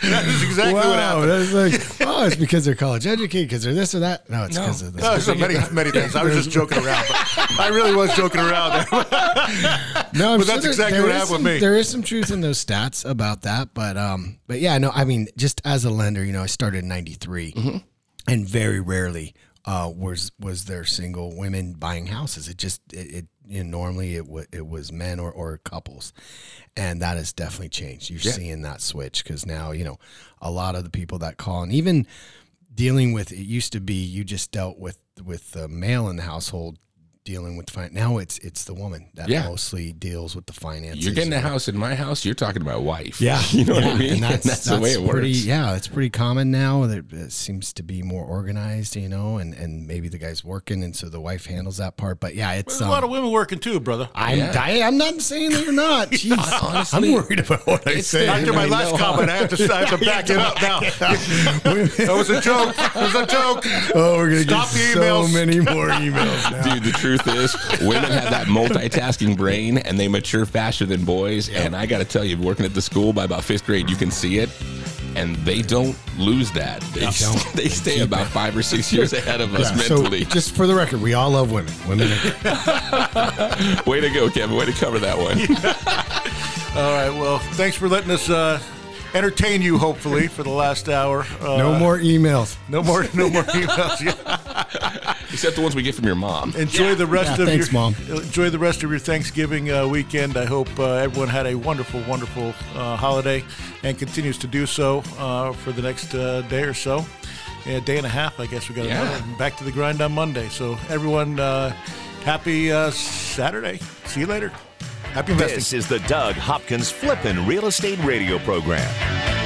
[SPEAKER 2] That is exactly what happened.
[SPEAKER 3] that's like, oh, it's because they're college educated, because they're this or that. No, it's
[SPEAKER 1] No.
[SPEAKER 3] because of this.
[SPEAKER 2] No, there's so many, many things. I was just joking around. But I really was joking around there. *laughs*
[SPEAKER 3] No, I'm
[SPEAKER 2] But that's
[SPEAKER 3] there-
[SPEAKER 2] exactly
[SPEAKER 3] there
[SPEAKER 2] what happened with me.
[SPEAKER 3] There is some truth in those stats about that, but um, but yeah, no, I mean, just as a lender, you know, I started in '93,
[SPEAKER 2] Mm-hmm.
[SPEAKER 3] and very rarely uh, was was there single women buying houses. It just it, it you know, normally it w- it was men or, or couples, and that has definitely changed. You're seeing that switch because now you know a lot of the people that call and even dealing with it used to be you just dealt with with the male in the household dealing with the fin- now it's it's the woman that
[SPEAKER 1] Yeah.
[SPEAKER 3] mostly deals with the finances.
[SPEAKER 1] You're getting a house in my house. You're talking to my wife.
[SPEAKER 3] yeah, *laughs*
[SPEAKER 1] you know
[SPEAKER 3] yeah,
[SPEAKER 1] what I mean.
[SPEAKER 3] And that's, *laughs*
[SPEAKER 1] the way it works.
[SPEAKER 3] Yeah, it's pretty common now. That it seems to be more organized, you know, and and maybe the guy's working, and so the wife handles that part. But yeah, it's
[SPEAKER 2] There's a
[SPEAKER 3] um,
[SPEAKER 2] lot of women working too, brother.
[SPEAKER 3] I'm
[SPEAKER 1] Yeah.
[SPEAKER 3] I, I'm not saying that you're not. *laughs* Jeez,
[SPEAKER 1] Honestly,
[SPEAKER 3] I'm worried about what I
[SPEAKER 1] it's
[SPEAKER 3] say.
[SPEAKER 2] After my
[SPEAKER 1] I
[SPEAKER 2] last
[SPEAKER 1] know.
[SPEAKER 2] comment, I have to I have to back it up now. that was a joke. It was a joke.
[SPEAKER 3] Oh, we're gonna
[SPEAKER 2] Stop
[SPEAKER 3] get
[SPEAKER 2] the emails.
[SPEAKER 3] so many more emails now.
[SPEAKER 1] Dude, the truth is, women have that multitasking brain and they mature faster than boys. And I got to tell you, working at the school by about fifth grade, you can see it. And they don't lose that. They,
[SPEAKER 3] don't. *laughs*
[SPEAKER 1] they stay about five or six years ahead of us
[SPEAKER 3] Yeah, so
[SPEAKER 1] mentally.
[SPEAKER 3] just for the record, we all love women. Women. *laughs*
[SPEAKER 1] Way to go, Kevin. Way to cover that one. *laughs*
[SPEAKER 2] All right. Well, thanks for letting us uh, entertain you. Hopefully, for the last hour. Uh,
[SPEAKER 3] No more emails.
[SPEAKER 2] No more. No more emails. Yeah.
[SPEAKER 1] Except the ones we get from your mom.
[SPEAKER 2] Enjoy the rest
[SPEAKER 3] Yeah,
[SPEAKER 2] of
[SPEAKER 3] thanks,
[SPEAKER 2] your
[SPEAKER 3] Mom.
[SPEAKER 2] enjoy the rest of your Thanksgiving uh, weekend. I hope uh, everyone had a wonderful, wonderful uh, holiday and continues to do so uh, for the next uh, day or so. A day and a half, I guess we got
[SPEAKER 1] Yeah.
[SPEAKER 2] another. Back to the grind on Monday. So everyone, uh, happy uh, Saturday. See you later. Happy investing.
[SPEAKER 4] This is the Doug Hopkins Flippin' Real Estate Radio Program.